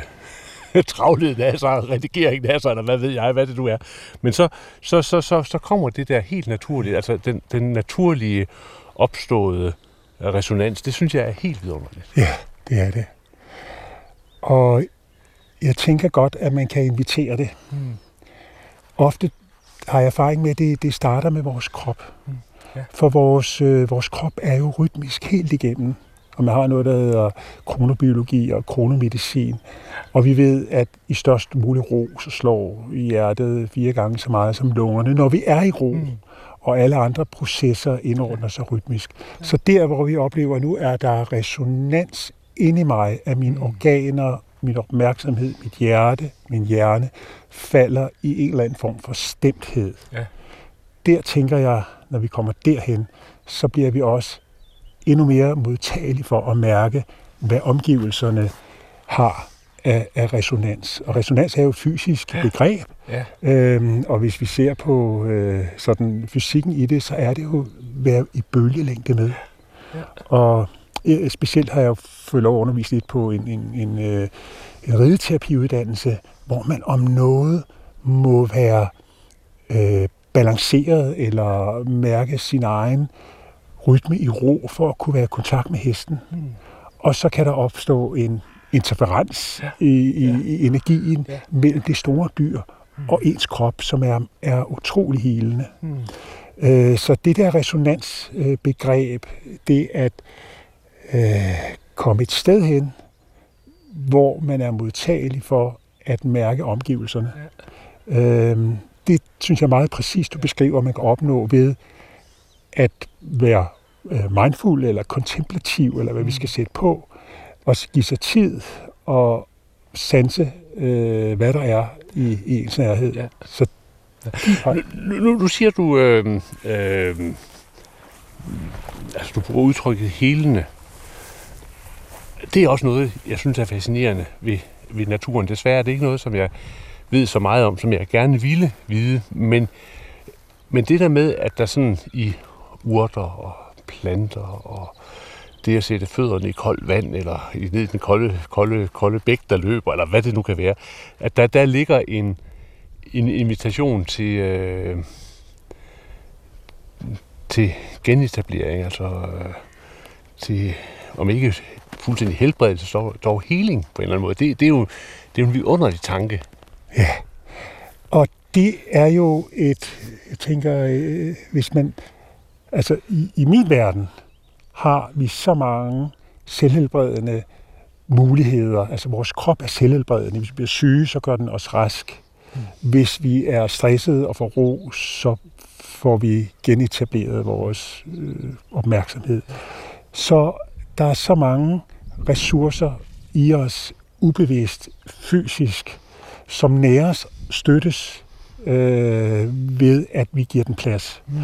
travlheden af sig, redigeringen af sig, eller hvad ved jeg, hvad det du er. Men så, så, så, så, så kommer det der helt naturligt, altså den, den naturlige opståede resonans, det synes jeg er helt vidunderligt. Ja, det er det. Og jeg tænker godt, at man kan invitere det. Mm. Ofte har jeg erfaring med, at det, det starter med vores krop. Mm. Ja. For vores, øh, vores krop er jo rytmisk helt igennem. Og man har noget, der hedder kronobiologi og kronomedicin. Og vi ved, at i størst mulig ro, så slår hjertet fire gange så meget som lungerne, når vi er i ro. Mm. Og alle andre processer indordner sig rytmisk. Så der, hvor vi oplever nu, er der resonans inde i mig af mine mm. organer, min opmærksomhed, mit hjerte, min hjerne, falder i en eller anden form for stemthed. Ja. Der tænker jeg, når vi kommer derhen, så bliver vi også endnu mere modtagelige for at mærke, hvad omgivelserne har af, af resonans. Og resonans er jo et fysisk ja. begreb. Ja. Øhm, og hvis vi ser på øh, sådan fysikken i det, så er det jo være i bølgelængde med. Ja. Og øh, specielt har jeg jo fået lov at undervise lidt på en, en, en, øh, en rideterapiuddannelse, hvor man om noget må være øh, balanceret eller mærke sin egen rytme i ro for at kunne være i kontakt med hesten. Mm. Og så kan der opstå en interferens ja. i, i, ja. i energien ja. mellem det store dyr mm. og ens krop, som er, er utrolig helende. Mm. Øh, så det der resonansbegreb, det at øh, komme et sted hen, hvor man er modtagelig for at mærke omgivelserne. Ja. Øh, det synes jeg meget præcist, du beskriver, man kan opnå ved at være øh, mindful eller kontemplativ, eller hvad vi skal sætte på, og give sig tid og sanse, øh, hvad der er i, i ens nærhed. Ja. Så, ja. nu, nu, nu siger du, øh, øh, altså du bruger udtrykket helende. Det er også noget, jeg synes er fascinerende ved, ved naturen. Desværre er det ikke noget, som jeg ved så meget om, som jeg gerne ville vide. Men, men det der med, at der sådan i urter og planter og det at sætte fødderne i koldt vand, eller i ned i den kolde, kolde, kolde bæk, der løber, eller hvad det nu kan være, at der, der ligger en, en invitation til, øh, til genetablering, altså øh, til, om ikke fuldstændig helbredelse, så dog healing på en eller anden måde. Det, det er jo det er jo en vidunderlig tanke. Ja, og det er jo et, jeg tænker, øh, hvis man, altså i, i min verden har vi så mange selvhelbredende muligheder. Altså vores krop er selvhelbredende. Hvis vi bliver syge, så gør den os rask. Mm. Hvis vi er stresset og får ro, så får vi genetableret vores øh, opmærksomhed. Så der er så mange ressourcer i os, ubevidst, fysisk, som næres, støttes øh, ved, at vi giver den plads. Mm.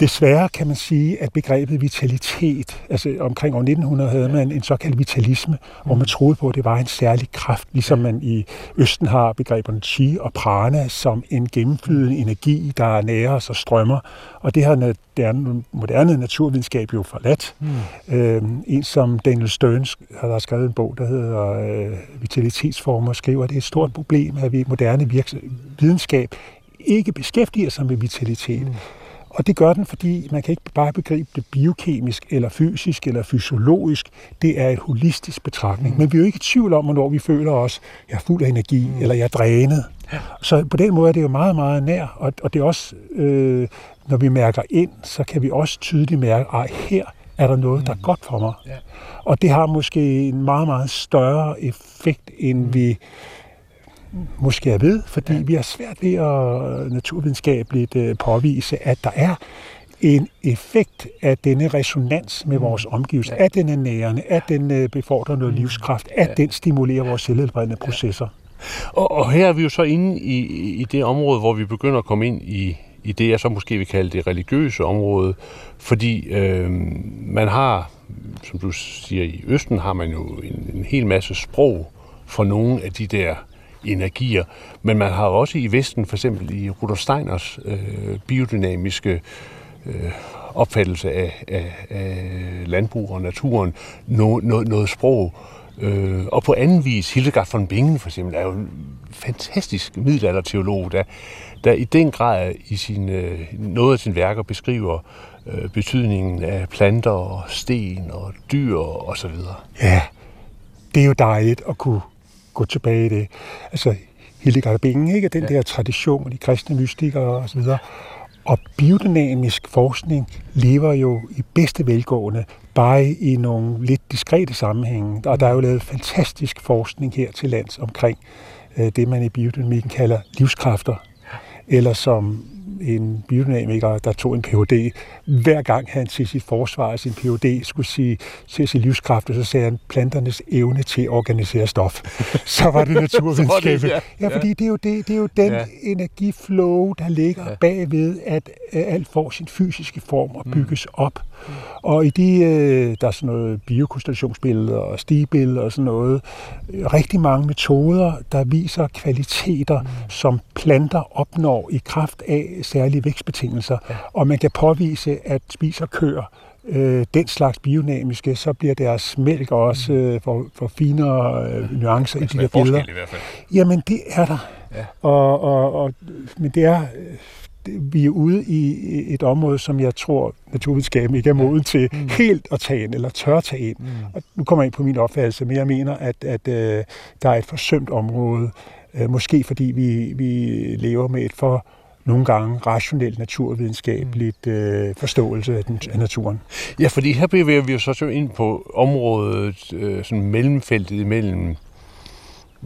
Desværre kan man sige, at begrebet vitalitet, altså omkring år 1900 havde man en såkaldt vitalisme, hvor man troede på, at det var en særlig kraft, ligesom man i Østen har begreberne chi og prana som en gennemflydende energi, der nærer os og strømmer. Og det har moderne, moderne naturvidenskab jo forladt. Mm. Øhm, en som Daniel Stearns har der skrevet en bog, der hedder øh, Vitalitetsformer, skriver, at det er et stort problem, at vi moderne videnskab ikke beskæftiger sig med vitalitet. Mm. Og det gør den, fordi man kan ikke bare begribe det biokemisk, eller fysisk, eller fysiologisk. Det er et holistisk betragtning. Mm. Men vi er jo ikke i tvivl om, hvornår vi føler os, jeg er fuld af energi, mm. eller jeg er drænet. Ja. Så på den måde er det jo meget, meget nær. Og, og det er også, øh, når vi mærker ind, så kan vi også tydeligt mærke, at her er der noget, der er godt for mig. Ja. Og det har måske en meget, meget større effekt, end vi måske er ved, fordi ja. vi har svært ved at naturvidenskabeligt øh, påvise, at der er en effekt af denne resonans med mm. vores omgivelser, ja. at den er nærende, at den øh, befordrer noget mm. livskraft, at ja. den stimulerer vores selvhelbredende processer. Og, og her er vi jo så inde i, i det område, hvor vi begynder at komme ind i, i det, jeg så måske vil kalde det religiøse område, fordi øh, man har, som du siger, i Østen har man jo en, en hel masse sprog for nogle af de der energier, men man har også i Vesten, for eksempel i Rudolf Steiners øh, biodynamiske øh, opfattelse af, af, af landbrug og naturen, no, no, noget sprog, Øh, og på anden vis, Hildegard von Bingen for eksempel, er jo en fantastisk middelalderteolog, der, der i den grad i sin, øh, noget af sine værker beskriver øh, betydningen af planter og sten og dyr og så videre. Ja, det er jo dejligt at kunne gå tilbage i det. Altså, Hildegard Bingen, ikke? Den ja. der tradition, de kristne mystikere og så videre. Og biodynamisk forskning lever jo i bedste velgående, bare i nogle lidt diskrete sammenhænge. Og der er jo lavet fantastisk forskning her til lands omkring øh, det, man i biodynamikken kalder livskræfter, eller som en biodynamiker, der tog en Ph.D. Hver gang han til sit forsvar sin Ph.D. skulle sige til sin livskraft, så sagde han planternes evne til at organisere stof. så var det naturvidenskab. ja. ja, fordi det er jo, det, det er jo den ja. energiflow, der ligger ja. bagved, at alt får sin fysiske form og mm. bygges op. Mm. Og i de, øh, der er sådan noget biokonstellationsbilleder og stigebilleder og sådan noget, rigtig mange metoder, der viser kvaliteter, mm. som planter opnår i kraft af særlige vækstbetingelser. Ja. Og man kan påvise, at spiser køer øh, den slags biodynamiske, så bliver deres mælk også mm. øh, for, for finere øh, nuancer i de der billeder. I hvert fald. Jamen, det er der. Ja. Og, og, og, men det er vi er ude i et område, som jeg tror, naturvidenskaben ikke er moden til mm. helt at tage ind, eller tør tage ind. Mm. Og nu kommer jeg ind på min opfattelse, men jeg mener, at, at uh, der er et forsømt område, uh, måske fordi vi, vi lever med et for nogle gange rationelt naturvidenskabeligt uh, forståelse af, den, af naturen. Ja, fordi her bevæger vi jo så ind på området, uh, sådan mellemfeltet imellem,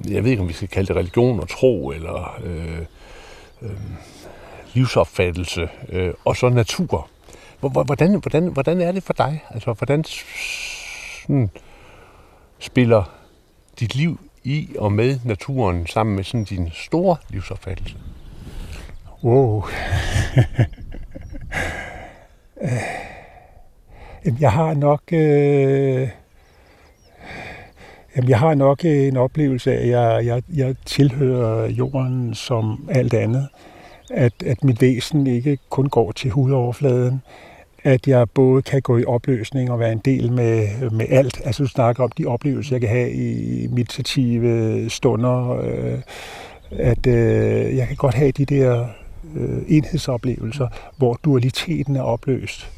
jeg ved ikke, om vi skal kalde det religion og tro, eller... Uh, uh, livsopfattelse øh, og så natur. Hvordan, hvordan, hvordan er det for dig? Altså, hvordan sådan, spiller dit liv i og med naturen sammen med sådan din store livsopfattelse? Wow. Øh, jeg har nok... Øh, jamen, jeg har nok en oplevelse af, at jeg, jeg, jeg tilhører jorden som alt andet at, at mit væsen ikke kun går til hudoverfladen, at jeg både kan gå i opløsning og være en del med, med alt. Altså du snakker om de oplevelser, jeg kan have i meditative stunder, øh, at øh, jeg kan godt have de der øh, enhedsoplevelser, hvor dualiteten er opløst.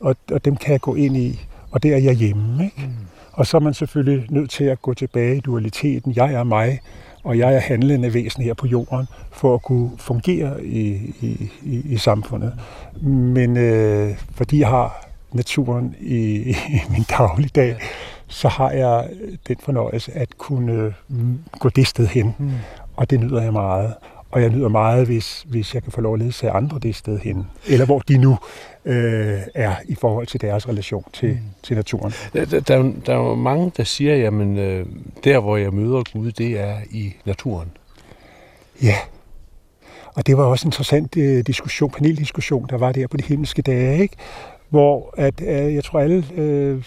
Og, og dem kan jeg gå ind i, og det er jeg hjemme. Ikke? Mm. Og så er man selvfølgelig nødt til at gå tilbage i dualiteten. Jeg er mig, og jeg er handlende væsen her på jorden for at kunne fungere i, i, i, i samfundet. Men øh, fordi jeg har naturen i, i min dagligdag, så har jeg den fornøjelse at kunne mm, gå det sted hen. Mm. Og det nyder jeg meget. Og jeg nyder meget, hvis, hvis jeg kan få lov at ledse andre det sted hen. Eller hvor de nu øh, er i forhold til deres relation til, mm. til naturen. Der, der, der, er jo mange, der siger, jamen øh, der hvor jeg møder Gud, det er i naturen. Ja, og det var også en interessant øh, diskussion, paneldiskussion, der var der på de himmelske dage, ikke? hvor at, øh, jeg tror alle øh,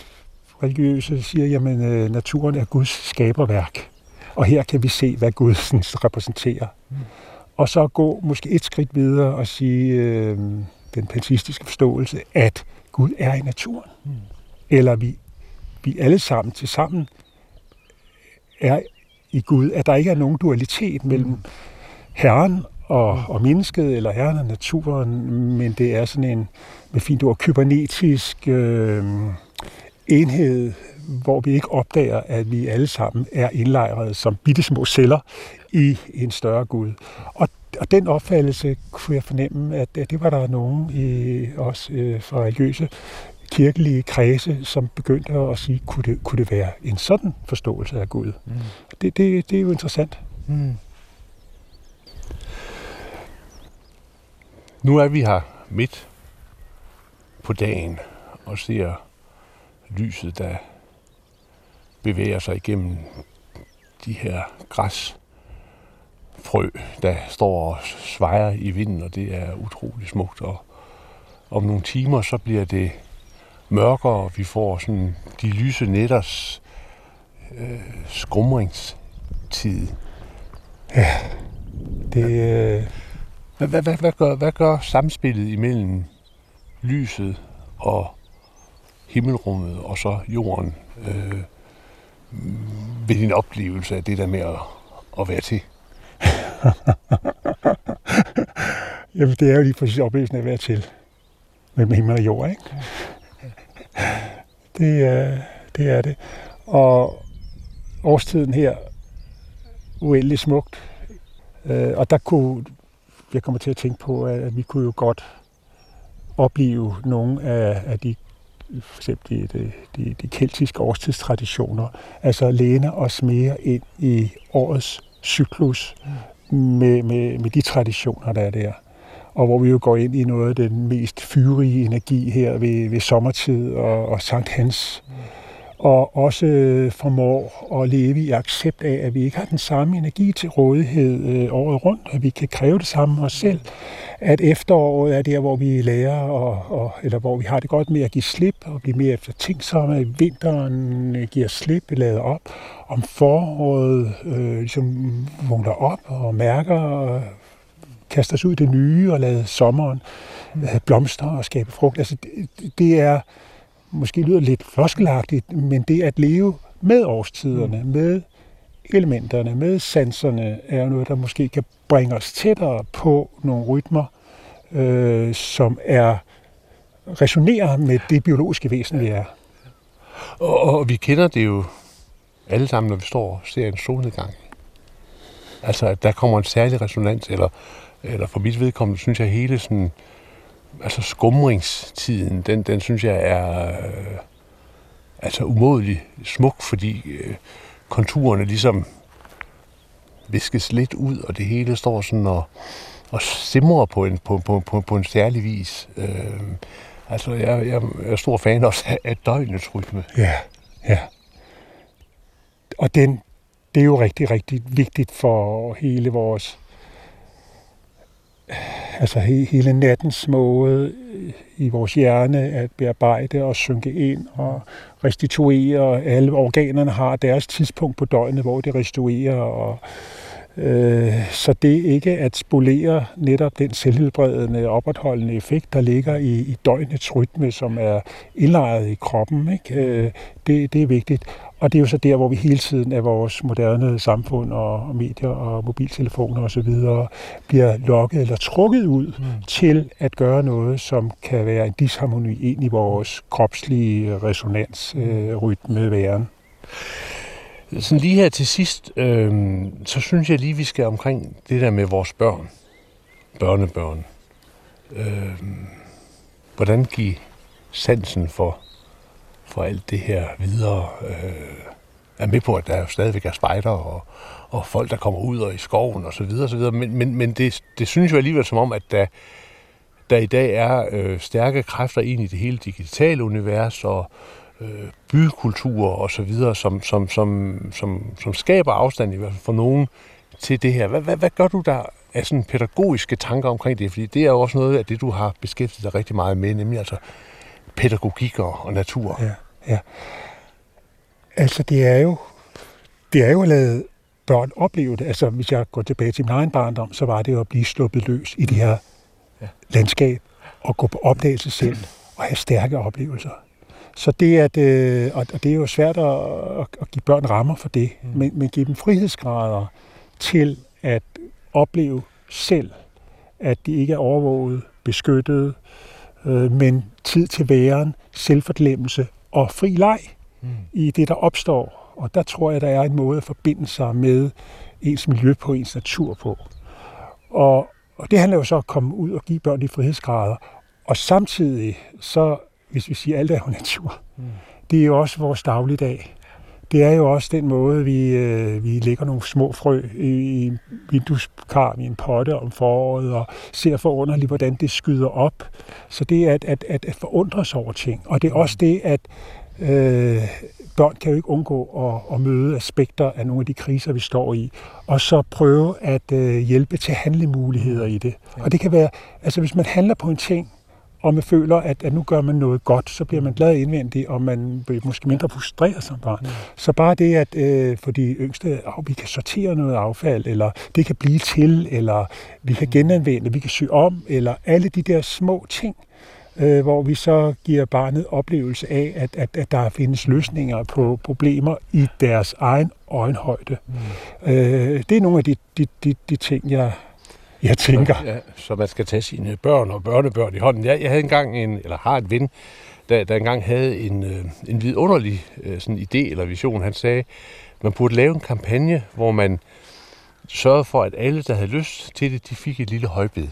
religiøse siger, jamen øh, naturen er Guds skaberværk. Og her kan vi se, hvad Gud sådan, repræsenterer. Mm. Og så gå måske et skridt videre og sige øh, den pansistiske forståelse, at Gud er i naturen. Mm. Eller vi, vi alle sammen til sammen er i Gud, at der ikke er nogen dualitet mellem mm. Herren og, og mennesket, eller Herren og naturen, men det er sådan en, med fint ord, kybernetisk øh, enhed, hvor vi ikke opdager, at vi alle sammen er indlejret som bittesmå celler i en større Gud. Og, og den opfattelse kunne jeg fornemme, at, at det var der nogen, i, også øh, fra religiøse kirkelige kredse, som begyndte at sige, kunne det, kunne det være en sådan forståelse af Gud? Mm. Det, det, det er jo interessant. Mm. Nu er vi her midt på dagen og ser lyset, der bevæger sig igennem de her græsfrø, der står og svejer i vinden, og det er utrolig smukt. Og om nogle timer, så bliver det mørkere, og vi får sådan de lyse nætters øh, skumringstid. Ja, det... Øh... Hvad, hvad, hvad, hvad, gør, hvad gør samspillet imellem lyset og himmelrummet og så jorden øh, ved din oplevelse af det der med at, at være til? Jamen, det er jo lige præcis oplevelsen af at være til med himmel og jord, ikke? Det, er, det er det. Og årstiden her, uendelig smukt. Øh, og der kunne, jeg kommer til at tænke på, at vi kunne jo godt opleve nogle af, af de for eksempel de, de, de keltiske årstidstraditioner, altså læne os mere ind i årets cyklus med, med, med de traditioner, der er der. Og hvor vi jo går ind i noget af den mest fyrige energi her ved, ved sommertid og, og Sankt Hans. Mm og også øh, formår at leve i accept af, at vi ikke har den samme energi til rådighed øh, året rundt, at vi kan kræve det samme os selv, at efteråret er der, hvor vi lærer, og, og, eller hvor vi har det godt med at give slip og blive mere eftertænksomme, at vinteren øh, giver slip, lader op, om foråret øh, ligesom vågner op og mærker og kaster sig ud i det nye og lader sommeren øh, blomstre og skabe frugt. Altså, det, det er måske lyder lidt floskelagtigt, men det at leve med årstiderne, mm. med elementerne, med sanserne, er noget, der måske kan bringe os tættere på nogle rytmer, øh, som er resonerer med det biologiske væsen, vi er. Og, og vi kender det jo alle sammen, når vi står og ser en solnedgang. Altså, at der kommer en særlig resonans, eller, eller for mit vedkommende, synes jeg, hele sådan, øh, altså skumringstiden, den, den synes jeg er øh, altså umådelig smuk, fordi øh, konturerne ligesom viskes lidt ud, og det hele står sådan og, og simrer på en, på, på, på, på en særlig vis. Øh, altså, jeg, jeg er stor fan også af, af døgnets rytme. Ja, ja. Og den, det er jo rigtig, rigtig vigtigt for hele vores altså he, hele nattens måde øh, i vores hjerne at bearbejde og synke ind og restituere. Alle organerne har deres tidspunkt på døgnet, hvor det restituerer. Og, øh, så det ikke at spolere netop den selvhelbredende, opretholdende effekt, der ligger i, i døgnets rytme, som er indlejret i kroppen, ikke? Øh, det, det er vigtigt. Og det er jo så der, hvor vi hele tiden af vores moderne samfund og medier og mobiltelefoner osv. bliver lokket eller trukket ud mm. til at gøre noget, som kan være en disharmoni ind i vores kropslige resonansrytme øh, væren. Sådan lige her til sidst, øh, så synes jeg lige, vi skal omkring det der med vores børn, børnebørn. Øh, hvordan give sansen for for alt det her videre. Øh, er med på, at der jo stadigvæk er spejder og, og folk, der kommer ud og i skoven osv. videre. så videre. Men, men, men det, det synes jo alligevel som om, at der, der i dag er øh, stærke kræfter ind i det hele digitale univers og øh, bykultur og så videre, som, som, som, som, som skaber afstand i hvert fald for nogen til det her. Hvad, hvad, hvad gør du der af sådan pædagogiske tanker omkring det? Fordi det er jo også noget af det, du har beskæftiget dig rigtig meget med, nemlig altså pædagogik og natur. Ja, ja. Altså, det er jo, det er jo at lade børn opleve det. Altså, hvis jeg går tilbage til min egen barndom, så var det jo at blive sluppet løs i det her ja. landskab og gå på opdagelse selv og have stærke oplevelser. Så det, at, øh, og det er jo svært at, at give børn rammer for det, mm. men, men give dem frihedsgrader til at opleve selv, at de ikke er overvåget, beskyttet, øh, men tid til væren, selvforglemmelse og fri leg mm. i det, der opstår. Og der tror jeg, der er en måde at forbinde sig med ens miljø på, ens natur på. Og, og det handler jo så om at komme ud og give børn de frihedsgrader. Og samtidig så hvis vi siger alt er jo natur, mm. det er jo også vores dagligdag. Det er jo også den måde, vi, øh, vi lægger nogle små frø i, vindueskarm i en potte om foråret, og ser forunderligt, hvordan det skyder op. Så det er at, at, at, at forundres over ting. Og det er også det, at øh, børn kan jo ikke undgå at, at møde aspekter af nogle af de kriser, vi står i, og så prøve at øh, hjælpe til handlemuligheder i det. Og det kan være, altså hvis man handler på en ting, og man føler, at, at nu gør man noget godt, så bliver man glad indvendigt, og man bliver måske mindre frustreret som barn. Mm. Så bare det, at øh, for de yngste, oh, vi kan sortere noget affald, eller det kan blive til, eller vi kan genanvende, vi kan sy om, eller alle de der små ting, øh, hvor vi så giver barnet oplevelse af, at, at, at der findes løsninger på problemer i deres egen øjenhøjde. Mm. Øh, det er nogle af de, de, de, de ting, jeg, jeg tænker. Ja, så man skal tage sine børn og børnebørn i hånden. Jeg, jeg havde engang en, eller har en ven, der, der engang havde en, øh, en vidunderlig øh, sådan idé eller vision. Han sagde, man burde lave en kampagne, hvor man sørgede for, at alle, der havde lyst til det, de fik et lille højbed.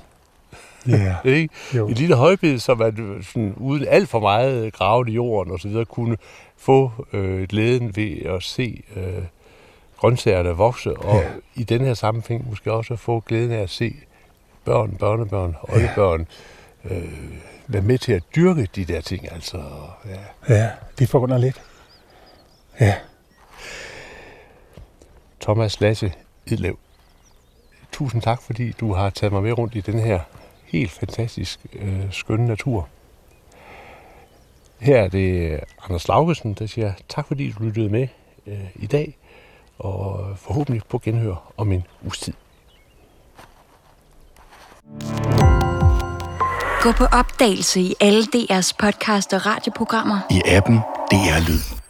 Ja. ikke? Et lille højbed, så man sådan, uden alt for meget gravet i jorden og så videre, kunne få øh, glæden ved at se øh, grøntsagerne vokse, og ja. i den her sammenhæng måske også få glæden af at se børn, børnebørn, oldebørn, ja. øh, være med til at dyrke de der ting. Altså, ja. ja, det forundrer lidt. Ja. Thomas Lasse Idlev, tusind tak, fordi du har taget mig med rundt i den her helt fantastisk øh, skønne natur. Her er det Anders Laugesen, der siger tak, fordi du lyttede med øh, i dag og forhåbentlig på genhør om en uges tid. Gå på opdagelse i alle DR's podcast og radioprogrammer. I appen DR Lyd.